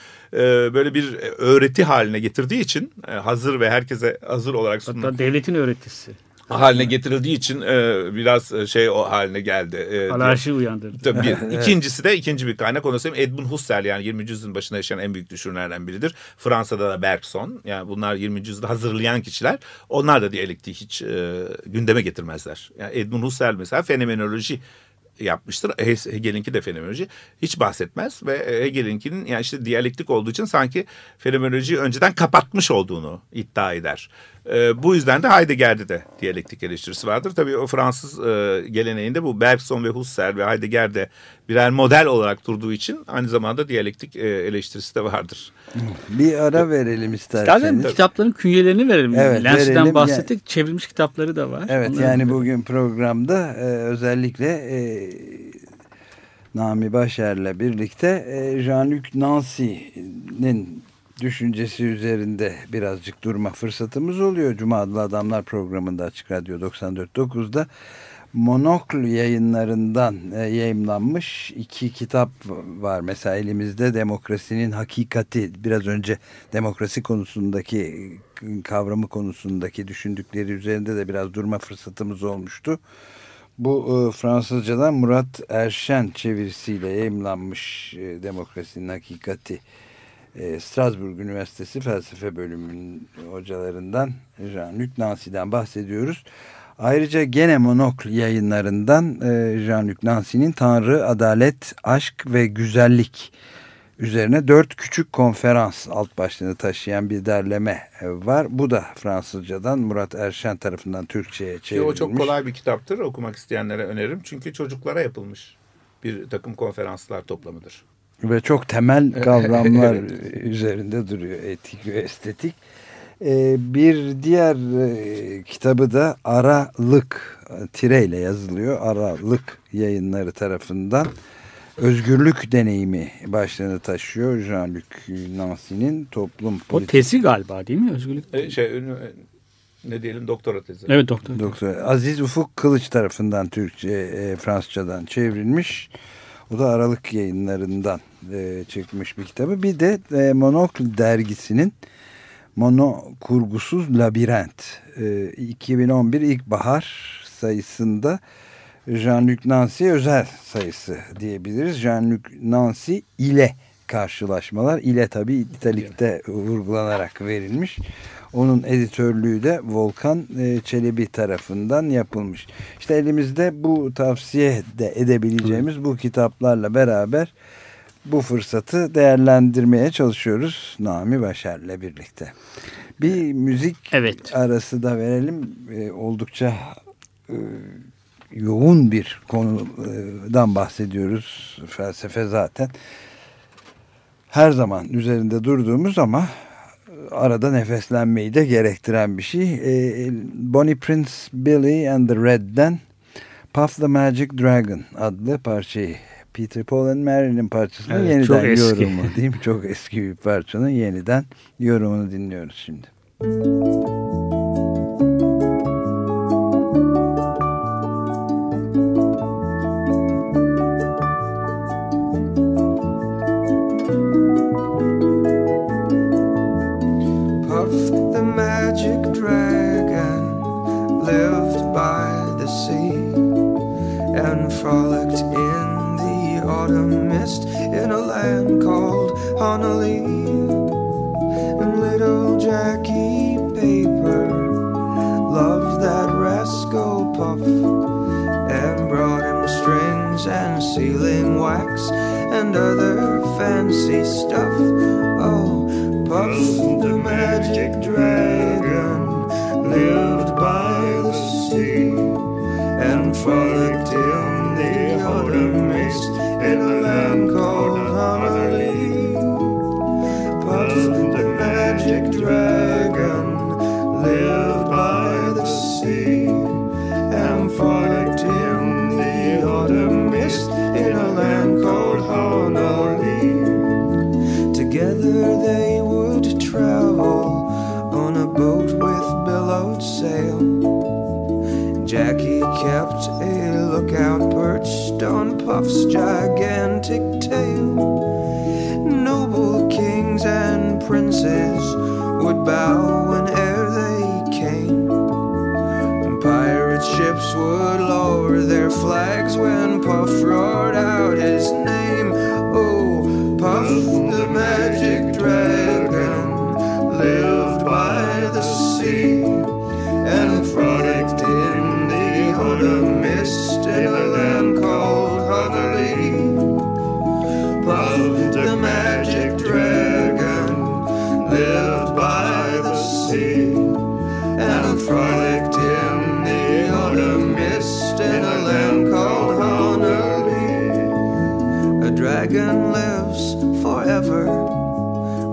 Böyle bir öğreti haline getirdiği için hazır ve herkese hazır olarak sunulan. Hatta devletin öğretisi haline getirildiği için e, biraz e, şey o haline geldi. E, Anarşi uyandırdı. Tabii. Bir. İkincisi de ikinci bir kaynak onu söyleyeyim. Edmund Husserl yani 20. yüzyılın başında yaşayan en büyük düşünürlerden biridir. Fransa'da da Bergson yani bunlar 20. yüzyılda hazırlayan kişiler. Onlar da diyalektiği hiç e, gündeme getirmezler. Yani Edmund Husserl mesela fenomenoloji yapmıştır. Hegel'inki de fenomenoloji hiç bahsetmez ve Hegel'inkinin yani işte diyalektik olduğu için sanki fenomenolojiyi önceden kapatmış olduğunu iddia eder. E, bu yüzden de Heidegger'de de diyalektik eleştirisi vardır. Tabii o Fransız e, geleneğinde bu Bergson ve Husserl ve Heidegger'de birer model olarak durduğu için aynı zamanda diyalektik e, eleştirisi de vardır. Bir ara verelim isterseniz. İstersen kitapların künyelerini verelim. Evet, Lens'den bahsettik. Yani, çevrilmiş kitapları da var. Evet Onları yani bugün programda e, özellikle e, Nami Başer'le birlikte e, Jean-Luc Nancy'nin düşüncesi üzerinde birazcık durma fırsatımız oluyor. Cuma Adlı Adamlar programında Açık Radyo 94.9'da Monokl yayınlarından e, yayımlanmış iki kitap var. Mesela elimizde Demokrasinin Hakikati biraz önce demokrasi konusundaki kavramı konusundaki düşündükleri üzerinde de biraz durma fırsatımız olmuştu. Bu e, Fransızcadan Murat Erşen çevirisiyle yayımlanmış e, Demokrasinin Hakikati e, Strasbourg Üniversitesi Felsefe Bölümünün hocalarından Jean-Luc Nancy'den bahsediyoruz. Ayrıca gene Monokl yayınlarından e, Jean-Luc Nancy'nin Tanrı, Adalet, Aşk ve Güzellik üzerine dört küçük konferans alt başlığını taşıyan bir derleme e, var. Bu da Fransızcadan Murat Erşen tarafından Türkçe'ye çevrilmiş. O çok kolay bir kitaptır. Okumak isteyenlere öneririm. Çünkü çocuklara yapılmış bir takım konferanslar toplamıdır. Ve çok temel kavramlar üzerinde duruyor etik ve estetik. Ee, bir diğer e, kitabı da Aralık tireyle yazılıyor. Aralık yayınları tarafından özgürlük deneyimi başlığını taşıyor. Jean-Luc Nancy'nin toplum politik... O tezi galiba değil mi özgürlük? E, şey, ne diyelim doktora tezi. Evet doktor. Doktor. Aziz Ufuk Kılıç tarafından Türkçe, e, Fransızcadan çevrilmiş. O da Aralık yayınlarından e, çıkmış bir kitabı. Bir de e, Monokl dergisinin Mono Kurgusuz Labirent e, 2011 ilkbahar sayısında Jean-Luc Nancy özel sayısı diyebiliriz. Jean-Luc Nancy ile karşılaşmalar ile tabi italikte vurgulanarak verilmiş. Onun editörlüğü de Volkan e, Çelebi tarafından yapılmış. İşte elimizde bu tavsiye de edebileceğimiz bu kitaplarla beraber bu fırsatı değerlendirmeye çalışıyoruz Nami Başar'la birlikte. Bir müzik evet. arası da verelim. E, oldukça e, yoğun bir konudan bahsediyoruz. Felsefe zaten her zaman üzerinde durduğumuz ama arada nefeslenmeyi de gerektiren bir şey. E, Bonnie Prince Billy and the Red'den Puff the Magic Dragon adlı parçayı Peter Paul and Mary'nin parçasının evet, yeniden yorumu değil mi? Çok eski bir parçanın yeniden yorumunu dinliyoruz şimdi. Müzik the magic dragon lived by nest in a land called Honolulu. And little Jackie Paper loved that rascal puff and brought him strings and sealing wax and other fancy stuff. Oh, Puff the magic dragon lived by the sea and frolicked him det har du mist. Även vänkorna On puffs gigantic tail. Noble kings and princes would bow.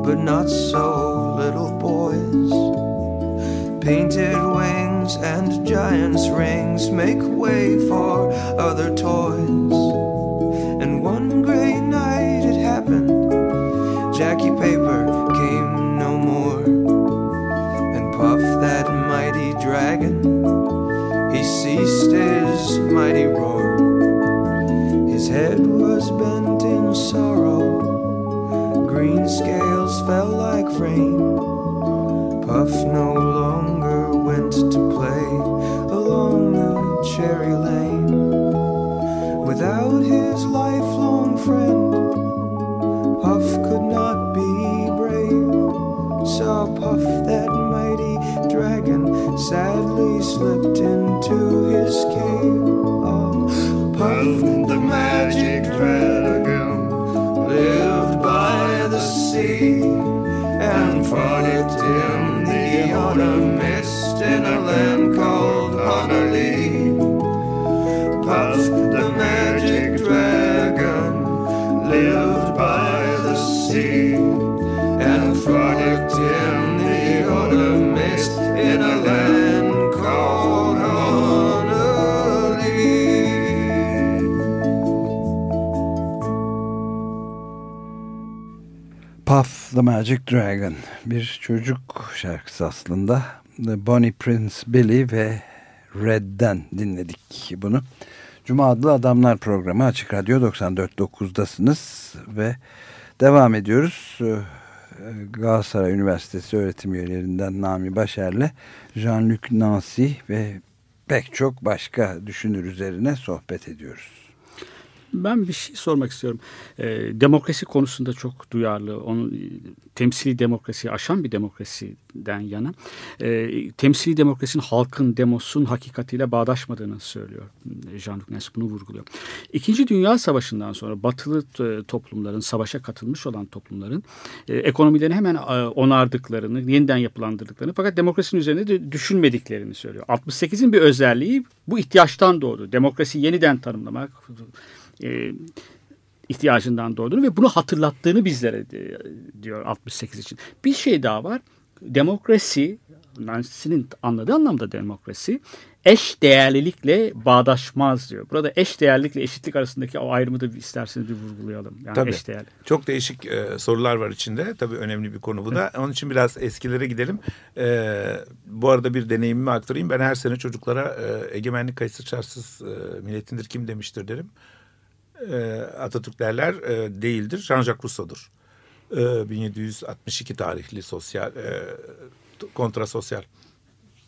but not so little boys. Painted wings and giant's rings make way for other toys. And one gray night it happened Jackie Paper came no more. And Puff, that mighty dragon, he ceased his mighty roar. His head was bent in sorrow Green scales fell like rain. Puff no longer went to play along the cherry lane. Without his lifelong friend, Puff could not be brave. Saw Puff, that mighty dragon, sadly slipped into his cave. Oh, Puff. The Magic Dragon bir çocuk şarkısı aslında. Bonnie Prince Billy ve Red'den dinledik bunu. Cuma adlı Adamlar programı Açık Radyo 94.9'dasınız ve devam ediyoruz. Ee, Galatasaray Üniversitesi öğretim üyelerinden Nami Başer'le Jean-Luc Nancy ve pek çok başka düşünür üzerine sohbet ediyoruz. Ben bir şey sormak istiyorum. E, demokrasi konusunda çok duyarlı. Onun temsili demokrasiyi aşan bir demokrasiden yana. E, temsili demokrasinin halkın demosun hakikatiyle bağdaşmadığını söylüyor. Jean-Luc Nancy bunu vurguluyor. İkinci Dünya Savaşı'ndan sonra batılı e, toplumların, savaşa katılmış olan toplumların e, ekonomilerini hemen e, onardıklarını, yeniden yapılandırdıklarını fakat demokrasinin üzerinde de düşünmediklerini söylüyor. 68'in bir özelliği bu ihtiyaçtan doğdu. Demokrasi yeniden tanımlamak, e, ihtiyacından doğduğunu ve bunu hatırlattığını bizlere diyor 68 için. Bir şey daha var. Demokrasi, Nancy'nin anladığı anlamda demokrasi eş değerlilikle bağdaşmaz diyor. Burada eş değerlilikle eşitlik arasındaki o ayrımı da isterseniz bir vurgulayalım. Yani Tabii. eş değerli. Çok değişik e, sorular var içinde. Tabii önemli bir konu bu da. Onun için biraz eskilere gidelim. E, bu arada bir deneyimimi aktarayım. Ben her sene çocuklara e, egemenlik kayıtsız şartsız e, milletindir kim demiştir derim e, Atatürk derler e, değildir. Jean-Jacques Rousseau'dur. E, 1762 tarihli sosyal e, kontrasosyal.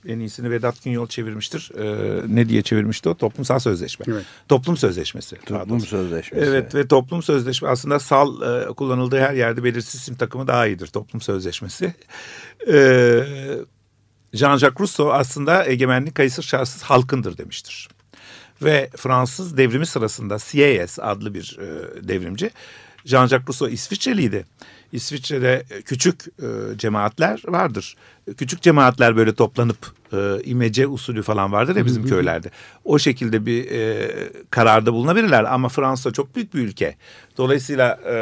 En iyisini Vedat Günyol çevirmiştir. E, ne diye çevirmişti o? Toplumsal sözleşme. Evet. Toplum sözleşmesi. Toplum pardon. sözleşmesi. Evet ve toplum sözleşme aslında sal e, kullanıldığı her yerde belirsiz isim takımı daha iyidir. Toplum sözleşmesi. E, Jean-Jacques Rousseau aslında egemenlik kayıtsız şartsız halkındır demiştir ve Fransız devrimi sırasında Sieyes adlı bir e, devrimci Jean-Jacques Rousseau İsviçreliydi. İsviçre'de küçük e, cemaatler vardır. Küçük cemaatler böyle toplanıp e, imece usulü falan vardır ya bizim köylerde. O şekilde bir e, kararda bulunabilirler ama Fransa çok büyük bir ülke. Dolayısıyla e,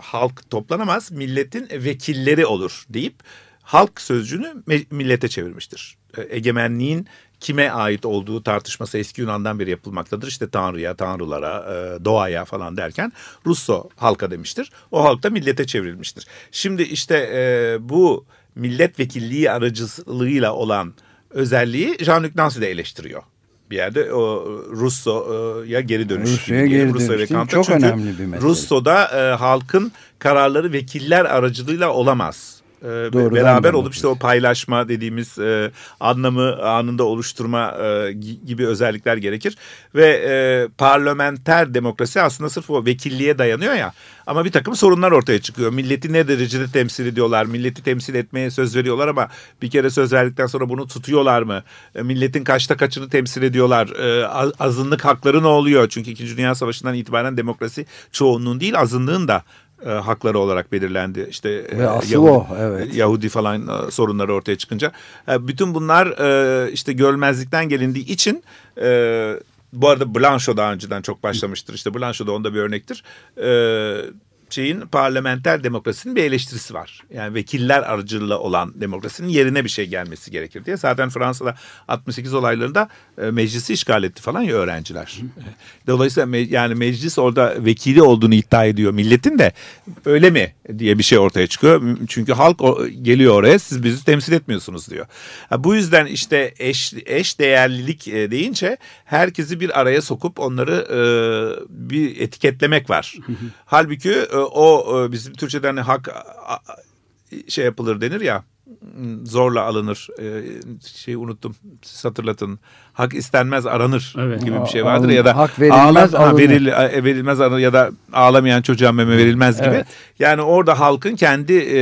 halk toplanamaz, milletin vekilleri olur deyip halk sözcüğünü millete çevirmiştir. E, egemenliğin kime ait olduğu tartışması eski Yunan'dan beri yapılmaktadır. İşte Tanrı'ya, Tanrılara, e, doğaya falan derken Russo halka demiştir. O halk da millete çevrilmiştir. Şimdi işte e, bu milletvekilliği aracılığıyla olan özelliği Jean-Luc Nancy de eleştiriyor bir yerde o Russo'ya geri dönüş. Rusya'ya geri Russo dönüş çok Çünkü önemli bir mesele. Russo'da e, halkın kararları vekiller aracılığıyla olamaz e, Doğru, beraber olup işte o paylaşma dediğimiz e, anlamı anında oluşturma e, gibi özellikler gerekir ve e, parlamenter demokrasi aslında sırf o vekilliğe dayanıyor ya ama bir takım sorunlar ortaya çıkıyor. Milleti ne derecede temsil ediyorlar? Milleti temsil etmeye söz veriyorlar ama bir kere söz verdikten sonra bunu tutuyorlar mı? E, milletin kaçta kaçını temsil ediyorlar? E, azınlık hakları ne oluyor? Çünkü 2. Dünya Savaşı'ndan itibaren demokrasi çoğunluğun değil azınlığın da e, hakları olarak belirlendi. İşte e, Yahudi, o, evet. Yahudi falan e, sorunları ortaya çıkınca. E, bütün bunlar e, işte görmezlikten gelindiği için e, bu arada Blanchot daha önceden çok başlamıştır. İşte Blanchot da onda bir örnektir. E, şeyin parlamenter demokrasinin bir eleştirisi var. Yani vekiller aracılığıyla olan demokrasinin yerine bir şey gelmesi gerekir diye. Zaten Fransa'da 68 olaylarında e, meclisi işgal etti falan ya öğrenciler. Dolayısıyla me yani meclis orada vekili olduğunu iddia ediyor milletin de öyle mi diye bir şey ortaya çıkıyor. Çünkü halk geliyor oraya siz bizi temsil etmiyorsunuz diyor. Bu yüzden işte eş, eş değerlilik e, deyince herkesi bir araya sokup onları e, bir etiketlemek var. Halbuki e, o e, bizim Türkçe'de hani hak şey yapılır denir ya zorla alınır. E, şey unuttum. Siz hatırlatın. Hak istenmez aranır evet. gibi bir şey vardır ya da hak verilmez ağlam, veril, e, verilmez aranır ya da ağlamayan çocuğa meme verilmez gibi. Evet. Yani orada halkın kendi e,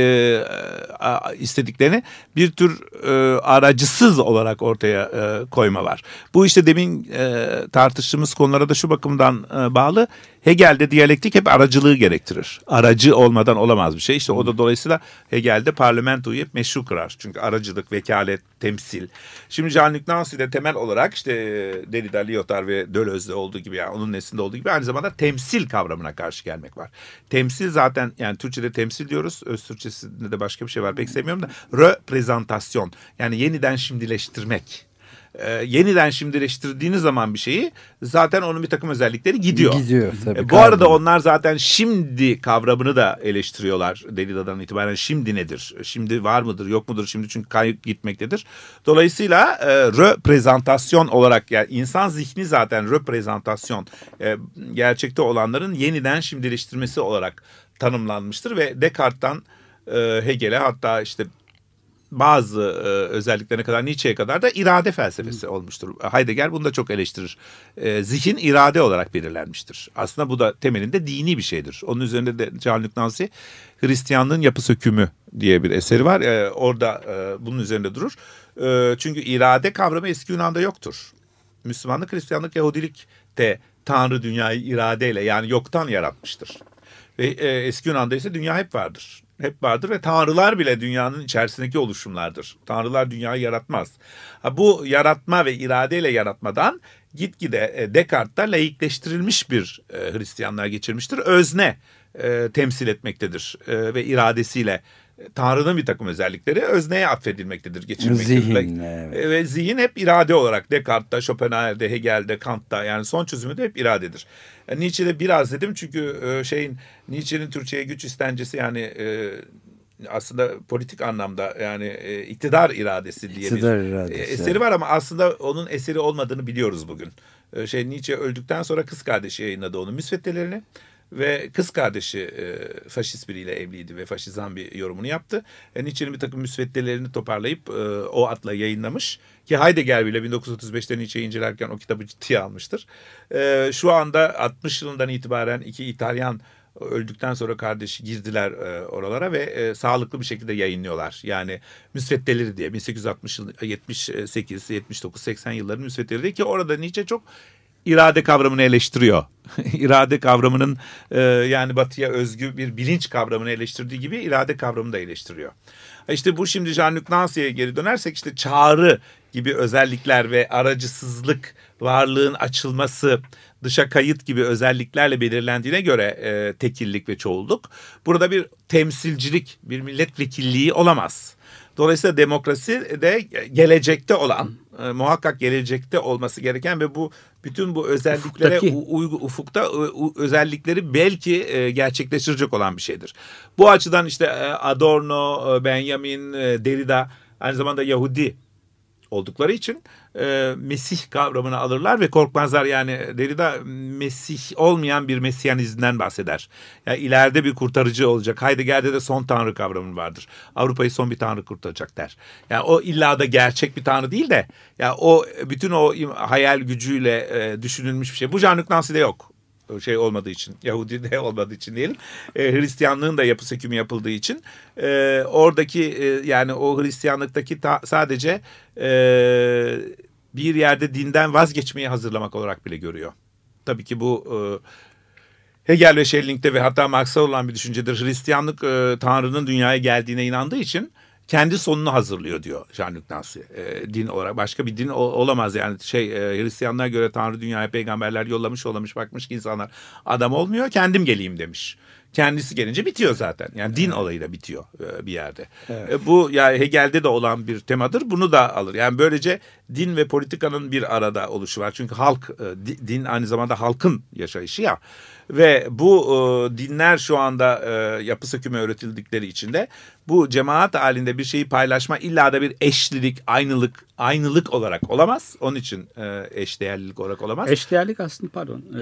istediklerini bir tür e, aracısız olarak ortaya e, koyma var. Bu işte demin e, tartıştığımız konulara da şu bakımdan e, bağlı Hegel'de diyalektik hep aracılığı gerektirir. Aracı olmadan olamaz bir şey. İşte o da dolayısıyla Hegel'de parlamentoyu hep meşru kırar. Çünkü aracılık, vekalet, temsil. Şimdi Jean-Luc Nancy'de temel olarak işte e, Derrida, Lyotard ve Deleuze'de olduğu gibi yani onun neslinde olduğu gibi aynı zamanda temsil kavramına karşı gelmek var. Temsil zaten yani Türkçe'de temsil diyoruz. Öz Türkçesinde de başka bir şey var pek sevmiyorum da reprezentasyon yani yeniden şimdileştirmek e, yeniden şimdileştirdiğiniz zaman bir şeyi zaten onun bir takım özellikleri gidiyor. Gidiyor tabii. E, bu arada onlar zaten şimdi kavramını da eleştiriyorlar Derrida'dan itibaren. Şimdi nedir? Şimdi var mıdır yok mudur? Şimdi çünkü kayıp gitmektedir. Dolayısıyla e, reprezentasyon olarak yani insan zihni zaten reprezentasyon e, gerçekte olanların yeniden şimdileştirmesi olarak tanımlanmıştır ve Descartes'tan e, Hegel'e hatta işte bazı e, özelliklerine kadar Nietzsche'ye kadar da irade felsefesi olmuştur. Heidegger bunu da çok eleştirir. E, zihin irade olarak belirlenmiştir. Aslında bu da temelinde dini bir şeydir. Onun üzerinde de Jean-Luc Nancy Hristiyanlığın yapı sökümü diye bir eseri var. E, orada e, bunun üzerinde durur. E, çünkü irade kavramı eski Yunan'da yoktur. Müslümanlık, Hristiyanlık, Yahudilik de Tanrı dünyayı iradeyle yani yoktan yaratmıştır. Ve e, eski Yunan'da ise dünya hep vardır hep vardır ve tanrılar bile dünyanın içerisindeki oluşumlardır. Tanrılar dünyayı yaratmaz. Ha, bu yaratma ve iradeyle yaratmadan gitgide e, Descartes'ta laikleştirilmiş bir e, Hristiyanlığa geçirmiştir. Özne e, temsil etmektedir e, ve iradesiyle Tanrı'nın bir takım özellikleri özneye atfedilmektedir, geçirmektedir. Zihin, evet. E, ve zihin hep irade olarak Descartes'ta, Schopenhauer'de, Hegel'de, Kant'ta yani son çözümü de hep iradedir. Yani Nietzsche'de biraz dedim çünkü e, şeyin Nietzsche'nin Türkçe'ye güç istencesi yani e, aslında politik anlamda yani e, iktidar iradesi diye iktidar bir iradesi, eseri var ama aslında onun eseri olmadığını biliyoruz bugün. şey Nietzsche öldükten sonra kız kardeşi yayınladı onun müsveddelerini. Ve kız kardeşi e, faşist biriyle evliydi ve faşizan bir yorumunu yaptı. E, Nietzsche'nin bir takım müsveddelerini toparlayıp e, o adla yayınlamış. Ki Heidegger bile 1935'te Nietzsche'yi incelerken o kitabı ciddiye almıştır. E, şu anda 60 yılından itibaren iki İtalyan öldükten sonra kardeşi girdiler e, oralara ve e, sağlıklı bir şekilde yayınlıyorlar. Yani müsveddeleri diye 1860 yıl 78, 79, 80 yılların müsveddeleri ki orada Nietzsche çok irade kavramını eleştiriyor. irade kavramının e, yani batıya özgü bir bilinç kavramını eleştirdiği gibi irade kavramını da eleştiriyor. İşte bu şimdi Jean-Luc Nancy'ye geri dönersek işte çağrı gibi özellikler ve aracısızlık, varlığın açılması, dışa kayıt gibi özelliklerle belirlendiğine göre e, tekillik ve çoğulluk. Burada bir temsilcilik, bir milletvekilliği olamaz. Dolayısıyla demokrasi de gelecekte olan, e, muhakkak gelecekte olması gereken ve bu bütün bu özelliklere uygu, ufukta özellikleri belki e, gerçekleştirecek olan bir şeydir. Bu açıdan işte e, Adorno, e, Benjamin, e, Derrida aynı zamanda Yahudi oldukları için e, Mesih kavramını alırlar ve korkmazlar. Yani Derrida Mesih olmayan bir Mesyanizmden bahseder. Yani ileride bir kurtarıcı olacak. Heidegger'de de son tanrı kavramı vardır. Avrupa'yı son bir tanrı kurtaracak der. Yani o illa da gerçek bir tanrı değil de ya yani o bütün o hayal gücüyle e, düşünülmüş bir şey. Bu Jean-Luc Nancy'de yok şey olmadığı için Yahudi de olmadığı için diyelim e, Hristiyanlığın da yapı sökümü yapıldığı için e, oradaki e, yani o Hristiyanlıktaki ta, sadece e, bir yerde dinden vazgeçmeyi hazırlamak olarak bile görüyor. Tabii ki bu e, Hegel ve Schelling'de ve hatta Marx'a olan bir düşüncedir. Hristiyanlık e, Tanrı'nın dünyaya geldiğine inandığı için kendi sonunu hazırlıyor diyor Jean-Luc Nancy. E, din olarak başka bir din olamaz yani şey e, Hristiyanlığa göre Tanrı dünyaya peygamberler yollamış yollamış bakmış ki insanlar adam olmuyor kendim geleyim demiş. Kendisi gelince bitiyor zaten. Yani din evet. olayı da bitiyor e, bir yerde. Evet. E, bu yani Hegel'de de olan bir temadır. Bunu da alır. Yani böylece din ve politikanın bir arada oluşu var. Çünkü halk e, din aynı zamanda halkın yaşayışı ya. Ve bu e, dinler şu anda e, yapı sökümü öğretildikleri için de bu cemaat halinde bir şeyi paylaşma illa da bir eşlilik, aynılık, aynılık olarak olamaz. Onun için e, eşdeğerlilik olarak olamaz. Eşdeğerlik aslında pardon. E,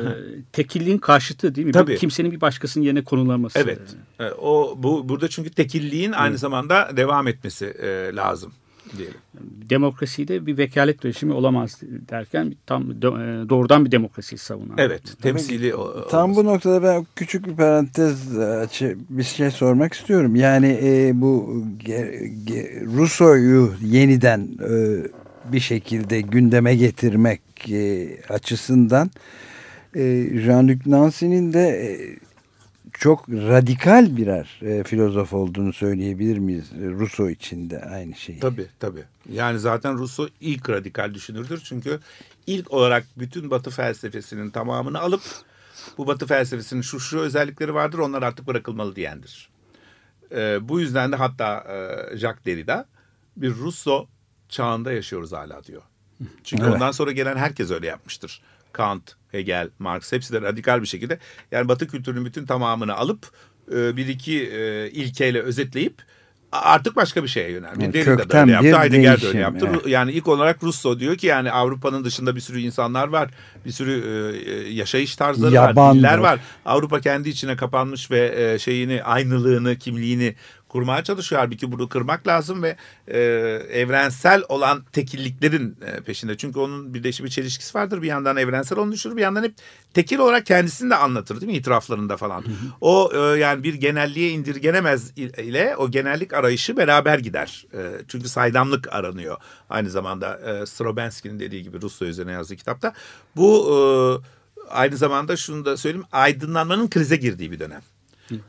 tekilliğin karşıtı değil mi? Tabii. kimsenin bir başkasının yerine konulaması. Evet. E, o bu burada çünkü tekilliğin aynı evet. zamanda devam etmesi e, lazım diyelim. Demokraside bir vekalet rejimi olamaz derken tam e, doğrudan bir demokrasiyi savunan. Evet, temsili Tam bu noktada ben küçük bir parantez açı bir şey sormak istiyorum. Yani e, bu Rousseau'yu yeniden e, bir şekilde gündeme getirmek e, açısından e, Jean-Luc Nancy'nin de e, çok radikal birer e, filozof olduğunu söyleyebilir miyiz? Rousseau için de aynı şeyi. Tabii tabii. Yani zaten Rousseau ilk radikal düşünürdür. Çünkü ilk olarak bütün Batı felsefesinin tamamını alıp bu Batı felsefesinin şu şu özellikleri vardır onlar artık bırakılmalı diyendir. E, bu yüzden de hatta e, Jacques Derrida bir Rousseau çağında yaşıyoruz hala diyor. Çünkü evet. ondan sonra gelen herkes öyle yapmıştır. Kant, Hegel, Marx hepsi de radikal bir şekilde yani Batı kültürünün bütün tamamını alıp e, bir iki e, ilkeyle özetleyip artık başka bir şeye yöneldi. Yani Derrida da öyle yaptı, Heidegger de öyle yaptı. Evet. Yani ilk olarak Rousseau diyor ki yani Avrupa'nın dışında bir sürü insanlar var. Bir sürü e, yaşayış tarzları Yabandı. var, diller var. Avrupa kendi içine kapanmış ve e, şeyini, aynılığını, kimliğini kurmaya çalışıyor. Halbuki bunu kırmak lazım ve e, evrensel olan tekilliklerin e, peşinde. Çünkü onun bir de bir çelişkisi vardır. Bir yandan evrensel onu düşürür bir yandan hep tekil olarak kendisini de anlatır değil mi itiraflarında falan. O e, yani bir genelliğe indirgenemez ile o genellik arayışı beraber gider. E, çünkü saydamlık aranıyor. Aynı zamanda e, Stravinsky'nin dediği gibi Rusya üzerine yazdığı kitapta. Bu e, aynı zamanda şunu da söyleyeyim aydınlanmanın krize girdiği bir dönem.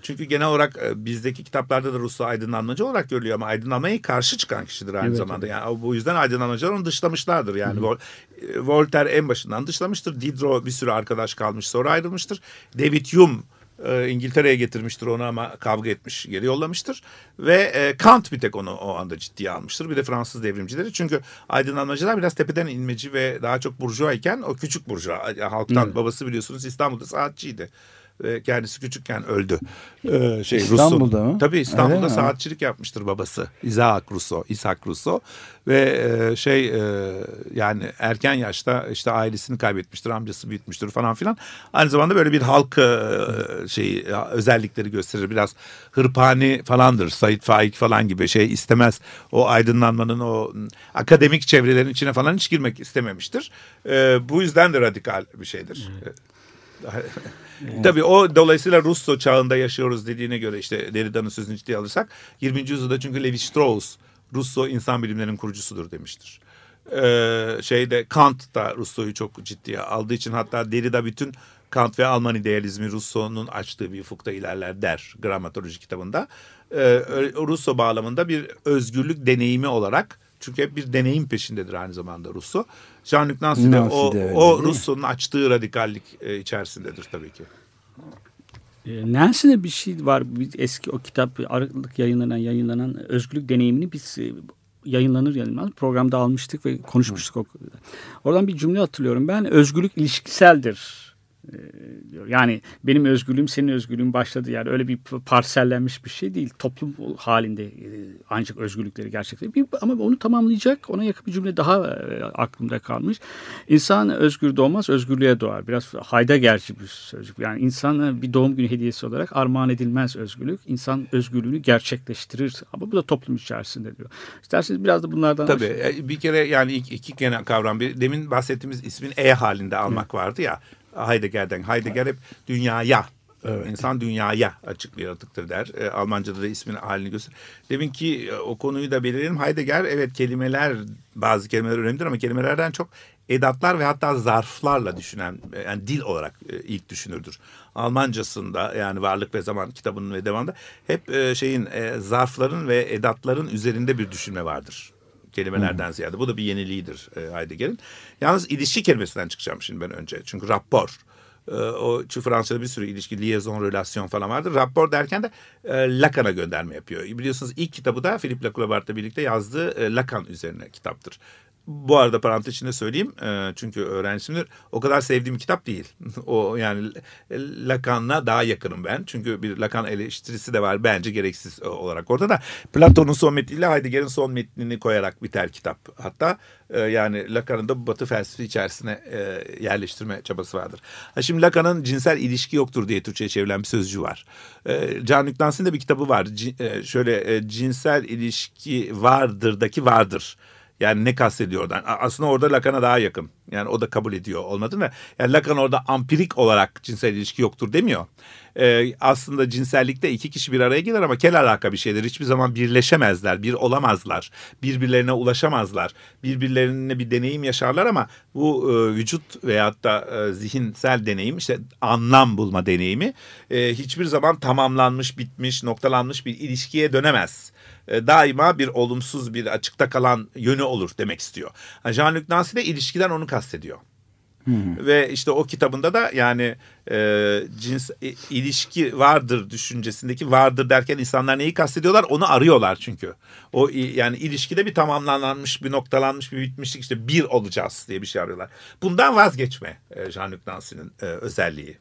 Çünkü genel olarak e, bizdeki kitaplarda da Rusya aydınlanmacı olarak görülüyor ama aydınlanmaya karşı çıkan kişidir aynı evet, zamanda. Yani bu yüzden aydınlanmacılar onu dışlamışlardır. Yani Hı. E, Voltaire en başından dışlamıştır. Diderot bir sürü arkadaş kalmış sonra ayrılmıştır. David Hume e, İngiltere'ye getirmiştir onu ama kavga etmiş geri yollamıştır. Ve Kant bir tek onu o anda ciddiye almıştır. Bir de Fransız devrimcileri. Çünkü aydınlanmacılar biraz tepeden inmeci ve daha çok burjuva iken o küçük burjuva halktan Hı. babası biliyorsunuz İstanbul'da saatçiydi ve kendisi küçükken öldü. Ee, şey, İstanbul'da Rousseau. mı? Tabii İstanbul'da saatçilik yapmıştır babası. Isaac Rousseau, Isaac Rousseau ve e, şey e, yani erken yaşta işte ailesini kaybetmiştir, amcası büyütmüştür falan filan. Aynı zamanda böyle bir halk e, şeyi özellikleri gösterir. Biraz hırpani falandır. Said Faik falan gibi şey istemez. O aydınlanmanın o akademik çevrelerin içine falan hiç girmek istememiştir. E, bu yüzden de radikal bir şeydir. Evet. Tabii o dolayısıyla Russo çağında yaşıyoruz dediğine göre işte Derrida'nın sözünü ciddiye alırsak 20. yüzyılda çünkü Levi Strauss Russo insan bilimlerinin kurucusudur demiştir. Ee, şeyde Kant da Russo'yu çok ciddiye aldığı için hatta Derrida bütün Kant ve Alman idealizmi Rousseau'nun açtığı bir ufukta ilerler der gramatoloji kitabında. Ee, Rousseau bağlamında bir özgürlük deneyimi olarak çünkü hep bir deneyim peşindedir aynı zamanda Rousseau. Jean-Luc Nancy de o, de o Rousseau'nun açtığı radikallik e, içerisindedir tabii ki. E, Nancy'de bir şey var. Eski o kitap Aralık yayınlanan yayınlanan özgürlük deneyimini biz e, yayınlanır yayınlanır programda almıştık ve konuşmuştuk. Hı. Oradan bir cümle hatırlıyorum ben. Özgürlük ilişkiseldir diyor. Yani benim özgürlüğüm senin özgürlüğün başladı. Yani öyle bir parsellenmiş bir şey değil. Toplum halinde e, ancak özgürlükleri gerçekleşiyor. Ama onu tamamlayacak ona yakın bir cümle daha e, aklımda kalmış. İnsan özgür doğmaz, özgürlüğe doğar. Biraz Heidegger'ci bir sözcük. Yani insan bir doğum günü hediyesi olarak armağan edilmez özgürlük. İnsan özgürlüğünü gerçekleştirir. Ama bu da toplum içerisinde diyor. İsterseniz biraz da bunlardan... Tabii aşağı. bir kere yani iki, iki genel kavram. Bir, demin bahsettiğimiz ismin E halinde almak Hı. vardı ya. Heidegger'den. Heidegger hep dünyaya Evet. İnsan dünyaya açık bir yaratıktır der. E, Almanca'da da ismin halini gösterir. Demin ki e, o konuyu da belirleyelim. Heidegger evet kelimeler bazı kelimeler önemlidir ama kelimelerden çok edatlar ve hatta zarflarla düşünen e, yani dil olarak e, ilk düşünürdür. Almancasında yani Varlık ve Zaman kitabının ve devamında hep e, şeyin e, zarfların ve edatların üzerinde bir düşünme vardır kelimelerden ziyade. Bu da bir yeniliğidir e, Heidegger'in. Yalnız ilişki kelimesinden çıkacağım şimdi ben önce. Çünkü rapor. E, o çünkü Fransa'da bir sürü ilişki, liaison, relasyon falan vardır. Rapor derken de e, Lacan'a gönderme yapıyor. Biliyorsunuz ilk kitabı da Philippe Lacourbart'la birlikte yazdığı e, Lacan üzerine kitaptır. Bu arada parantez içinde söyleyeyim e, çünkü öğrensimdir. O kadar sevdiğim kitap değil. o yani Lacan'la daha yakınım ben. Çünkü bir Lacan eleştirisi de var bence gereksiz olarak orada da. Platon'un son metniyle Heidegger'in son metnini koyarak biter kitap. Hatta e, yani Lacan'ın da Batı felsefesi içerisine e, yerleştirme çabası vardır. Ha şimdi Lacan'ın cinsel ilişki yoktur diye Türkçe'ye çevrilen bir sözcüğü var. E, Can Nüklansin de bir kitabı var. C, e, şöyle e, cinsel ilişki vardırdaki vardır. Yani ne kastediyor oradan? Aslında orada Lacan'a daha yakın Yani o da kabul ediyor olmadı mı? Yani Lacan orada ampirik olarak cinsel ilişki yoktur demiyor. Ee, aslında cinsellikte iki kişi bir araya gelir ama kel alaka bir şeydir. Hiçbir zaman birleşemezler, bir olamazlar. Birbirlerine ulaşamazlar. Birbirlerine bir deneyim yaşarlar ama bu e, vücut veyahut da e, zihinsel deneyim işte anlam bulma deneyimi e, hiçbir zaman tamamlanmış, bitmiş, noktalanmış bir ilişkiye dönemez e, daima bir olumsuz bir açıkta kalan yönü olur demek istiyor. Jean-Luc Nancy de ilişkiden onu kastediyor. Hmm. Ve işte o kitabında da yani e, cins e, ilişki vardır düşüncesindeki vardır derken insanlar neyi kastediyorlar onu arıyorlar çünkü. O yani ilişkide bir tamamlanmış bir noktalanmış bir bitmişlik işte bir olacağız diye bir şey arıyorlar. Bundan vazgeçme e, Jean-Luc Nancy'nin e, özelliği.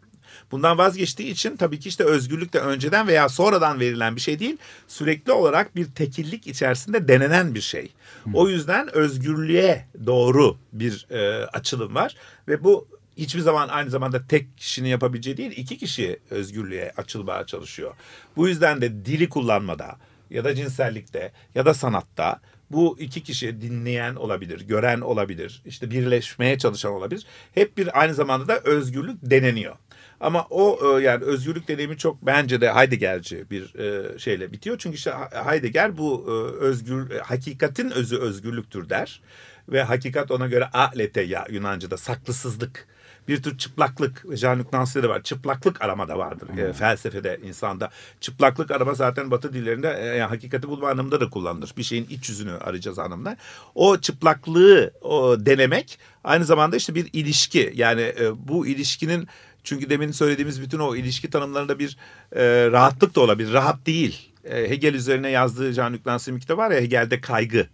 Bundan vazgeçtiği için tabii ki işte özgürlük de önceden veya sonradan verilen bir şey değil. Sürekli olarak bir tekillik içerisinde denenen bir şey. O yüzden özgürlüğe doğru bir e, açılım var ve bu hiçbir zaman aynı zamanda tek kişinin yapabileceği değil iki kişi özgürlüğe açılmaya çalışıyor. Bu yüzden de dili kullanmada ya da cinsellikte ya da sanatta bu iki kişi dinleyen olabilir, gören olabilir, işte birleşmeye çalışan olabilir. Hep bir aynı zamanda da özgürlük deneniyor. Ama o e, yani özgürlük deneyimi çok bence de Heidegger'ci bir e, şeyle bitiyor. Çünkü işte Heidegger bu e, özgür hakikatin özü özgürlüktür der. Ve hakikat ona göre alete ya Yunanca'da saklısızlık bir tür çıplaklık Jean-Luc Nancy'de var. Çıplaklık arama da vardır hmm. e, felsefede insanda. Çıplaklık arama zaten Batı dillerinde e, yani hakikati bulma anlamında da kullanılır. Bir şeyin iç yüzünü arayacağız anlamda. O çıplaklığı o denemek aynı zamanda işte bir ilişki. Yani e, bu ilişkinin çünkü demin söylediğimiz bütün o ilişki tanımlarında bir e, rahatlık da olabilir. Rahat değil. E, Hegel üzerine yazdığı Jean-Luc Nancy'nin kitabı var ya Hegel'de kaygı.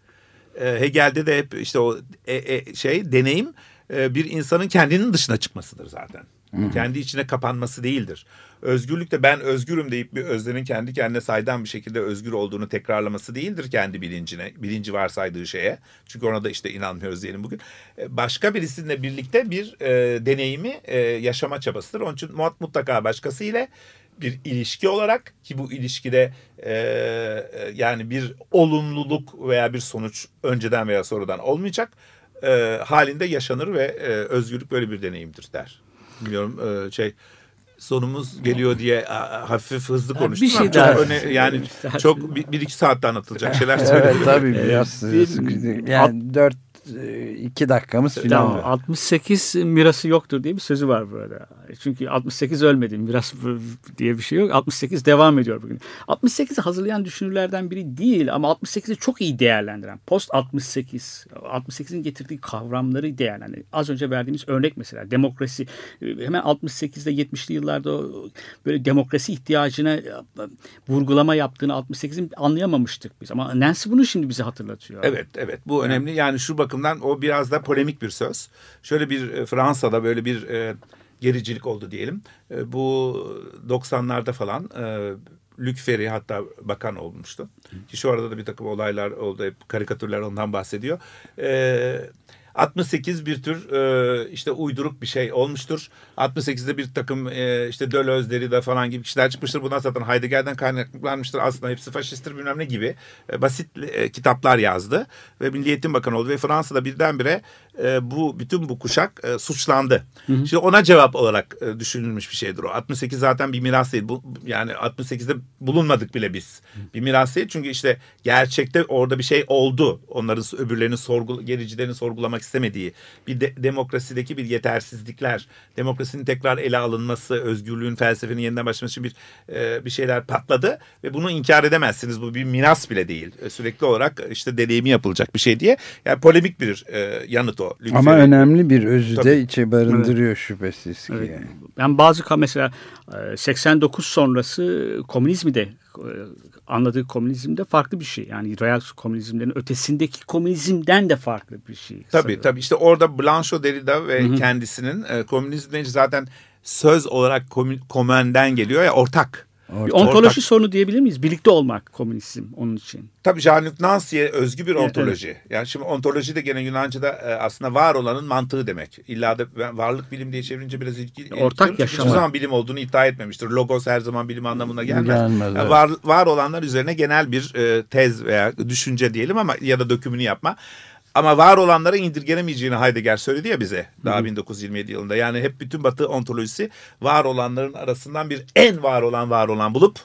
E, Hegel'de de hep işte o e, e, şey deneyim e, bir insanın kendinin dışına çıkmasıdır zaten. Hı-hı. Kendi içine kapanması değildir. Özgürlük de ben özgürüm deyip bir öznenin kendi kendine saydam bir şekilde özgür olduğunu tekrarlaması değildir kendi bilincine, bilinci varsaydığı şeye. Çünkü ona da işte inanmıyoruz diyelim bugün. E, başka birisiyle birlikte bir e, deneyimi e, yaşama çabasıdır. Onun için mutlaka başkası ile bir ilişki olarak ki bu ilişkide e, yani bir olumluluk veya bir sonuç önceden veya sonradan olmayacak e, halinde yaşanır ve e, özgürlük böyle bir deneyimdir der. Bilmiyorum e, şey sonumuz geliyor diye hafif hızlı konuştum. Bir şey daha. Çok öne, yani çok bir, bir iki saatte anlatılacak şeyler söyledim. evet tabii biraz bir, yani dört iki dakikamız falan tamam, var. 68 mirası yoktur diye bir sözü var burada. Çünkü 68 ölmedi miras diye bir şey yok. 68 devam ediyor bugün. 68'i hazırlayan düşünürlerden biri değil ama 68'i çok iyi değerlendiren. Post 68, 68'in getirdiği kavramları değerlendiren. Az önce verdiğimiz örnek mesela demokrasi. Hemen 68'de 70'li yıllarda böyle demokrasi ihtiyacına vurgulama yaptığını 68'in anlayamamıştık biz. Ama Nancy bunu şimdi bize hatırlatıyor. Evet, evet. Bu önemli. Yani şu bakımdan o biraz da polemik bir söz. Şöyle bir e, Fransa'da böyle bir e, gericilik oldu diyelim. E, bu 90'larda falan e, Luc Ferry hatta bakan olmuştu. Ki şu arada da bir takım olaylar oldu. Hep karikatürler ondan bahsediyor. E, 68 bir tür e, işte uyduruk bir şey olmuştur. 68'de bir takım e, işte Deleuze, Derrida falan gibi kişiler çıkmıştır. Bunlar zaten Heidegger'den kaynaklanmıştır. Aslında hepsi faşisttir bilmem ne gibi e, basit e, kitaplar yazdı. Ve Milli Eğitim Bakanı oldu. Ve Fransa'da birdenbire e, bu bütün bu kuşak e, suçlandı. Hı hı. Şimdi ona cevap olarak e, düşünülmüş bir şeydir o. 68 zaten bir miras değil. Bu, yani 68'de bulunmadık bile biz. Hı. Bir miras değil çünkü işte gerçekte orada bir şey oldu. Onların öbürlerini sorgul gericilerini sorgulamak istemediği bir de, demokrasideki bir yetersizlikler, demokrasinin tekrar ele alınması, özgürlüğün felsefenin yeniden başlaması için bir e, bir şeyler patladı ve bunu inkar edemezsiniz. Bu bir miras bile değil. E, sürekli olarak işte deneyimi yapılacak bir şey diye. Yani polemik bir e, yanıt o. Lütfen. Ama önemli bir özü Tabii. de içe barındırıyor evet. şüphesiz ki. Evet. Yani. Ben bazı mesela 89 e, sonrası komünizmi de e, anladığı komünizmde farklı bir şey. Yani real komünizmlerin ötesindeki komünizmden de farklı bir şey. Tabii sanırım. tabii işte orada Blanchot Derrida ve Hı -hı. kendisinin e, zaten söz olarak komünden geliyor ya ortak Orta, ontoloji ortak... sorunu diyebilir miyiz? Birlikte olmak komünizm onun için. Tabii Jean-Luc Nancy'ye özgü bir ontoloji. Evet, Yani şimdi ontoloji de gene Yunanca'da e, aslında var olanın mantığı demek. İlla da varlık bilim diye çevirince biraz ilgi. Ortak yaşama. Hiçbir zaman bilim olduğunu iddia etmemiştir. Logos her zaman bilim anlamına gelmez. gelmez yani var, var olanlar üzerine genel bir e, tez veya düşünce diyelim ama ya da dökümünü yapma. Ama var olanlara indirgenemeyeceğini Heidegger söyledi ya bize daha hı hı. 1927 yılında. Yani hep bütün Batı ontolojisi var olanların arasından bir en var olan var olan bulup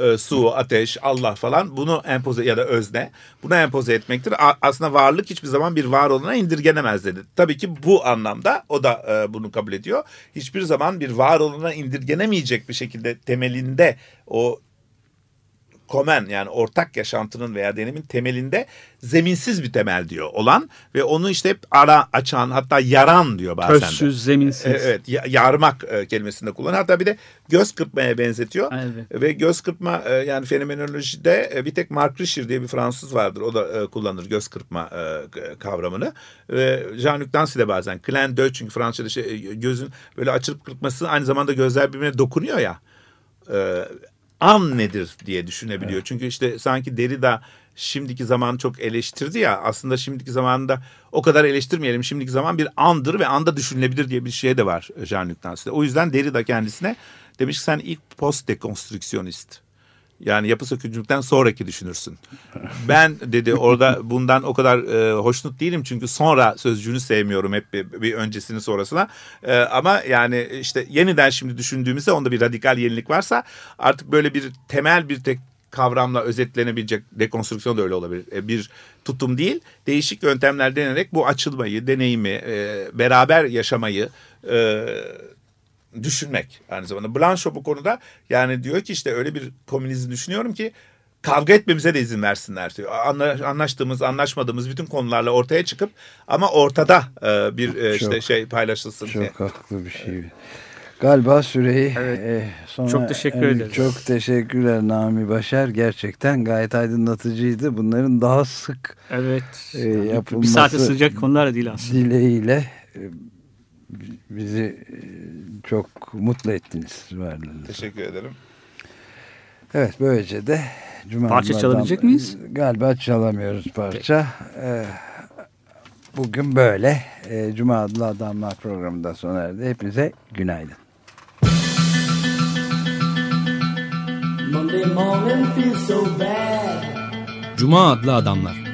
e, su, ateş, Allah falan bunu empoze ya da özne bunu empoze etmektir. A, aslında varlık hiçbir zaman bir var olana indirgenemez dedi. Tabii ki bu anlamda o da e, bunu kabul ediyor. Hiçbir zaman bir var olana indirgenemeyecek bir şekilde temelinde o komen yani ortak yaşantının veya deneyimin temelinde zeminsiz bir temel diyor olan ve onu işte hep ara açan hatta yaran diyor bazen Közsüz, de. zeminsiz. E, evet yarmak e, kelimesinde kullanıyor. Hatta bir de göz kırpmaya benzetiyor. Evet. Ve göz kırpma e, yani fenomenolojide bir tek Mark Rischer diye bir Fransız vardır. O da kullanır göz kırpma kavramını. Ve Jean-Luc Dancy de bazen. Clin d'œil çünkü Fransızca'da şey, gözün böyle açılıp kırpması aynı zamanda gözler birbirine dokunuyor ya an nedir diye düşünebiliyor. Evet. Çünkü işte sanki Derrida şimdiki zaman çok eleştirdi ya aslında şimdiki zamanda o kadar eleştirmeyelim. Şimdiki zaman bir andır ve anda düşünülebilir diye bir şey de var Jean-Luc Dancy'de. O yüzden Derrida kendisine demiş ki sen ilk post dekonstrüksiyonist yani yapı sökücülükten sonraki düşünürsün. Ben dedi orada bundan o kadar e, hoşnut değilim çünkü sonra sözcüğünü sevmiyorum hep bir, bir öncesini sonrasına. E, ama yani işte yeniden şimdi düşündüğümüzde onda bir radikal yenilik varsa artık böyle bir temel bir tek kavramla özetlenebilecek dekonstrüksiyon da öyle olabilir. E, bir tutum değil, değişik yöntemler denerek bu açılmayı, deneyimi, e, beraber yaşamayı e, düşünmek aynı zamanda. Blanchot bu konuda yani diyor ki işte öyle bir komünizm düşünüyorum ki kavga etmemize de izin versinler diyor. Anlaştığımız, anlaşmadığımız bütün konularla ortaya çıkıp ama ortada e, bir e, çok, işte şey paylaşılsın çok diye. Çok haklı bir şey. Galiba süreyi evet. e, sonra çok teşekkür e, ederiz. Çok teşekkürler Nami Başar. Gerçekten gayet aydınlatıcıydı. Bunların daha sık evet. e, yapılması bir saate sıcak konular değil aslında. Dileğiyle bizi e, çok mutlu ettiniz varlığınızla. Teşekkür ederim. Evet böylece de Cuma Parça çalabilecek miyiz? Galiba çalamıyoruz parça. Ee, bugün böyle. Ee, Cuma adlı adamlar programında sona erdi. Hepinize günaydın. Cuma adlı adamlar.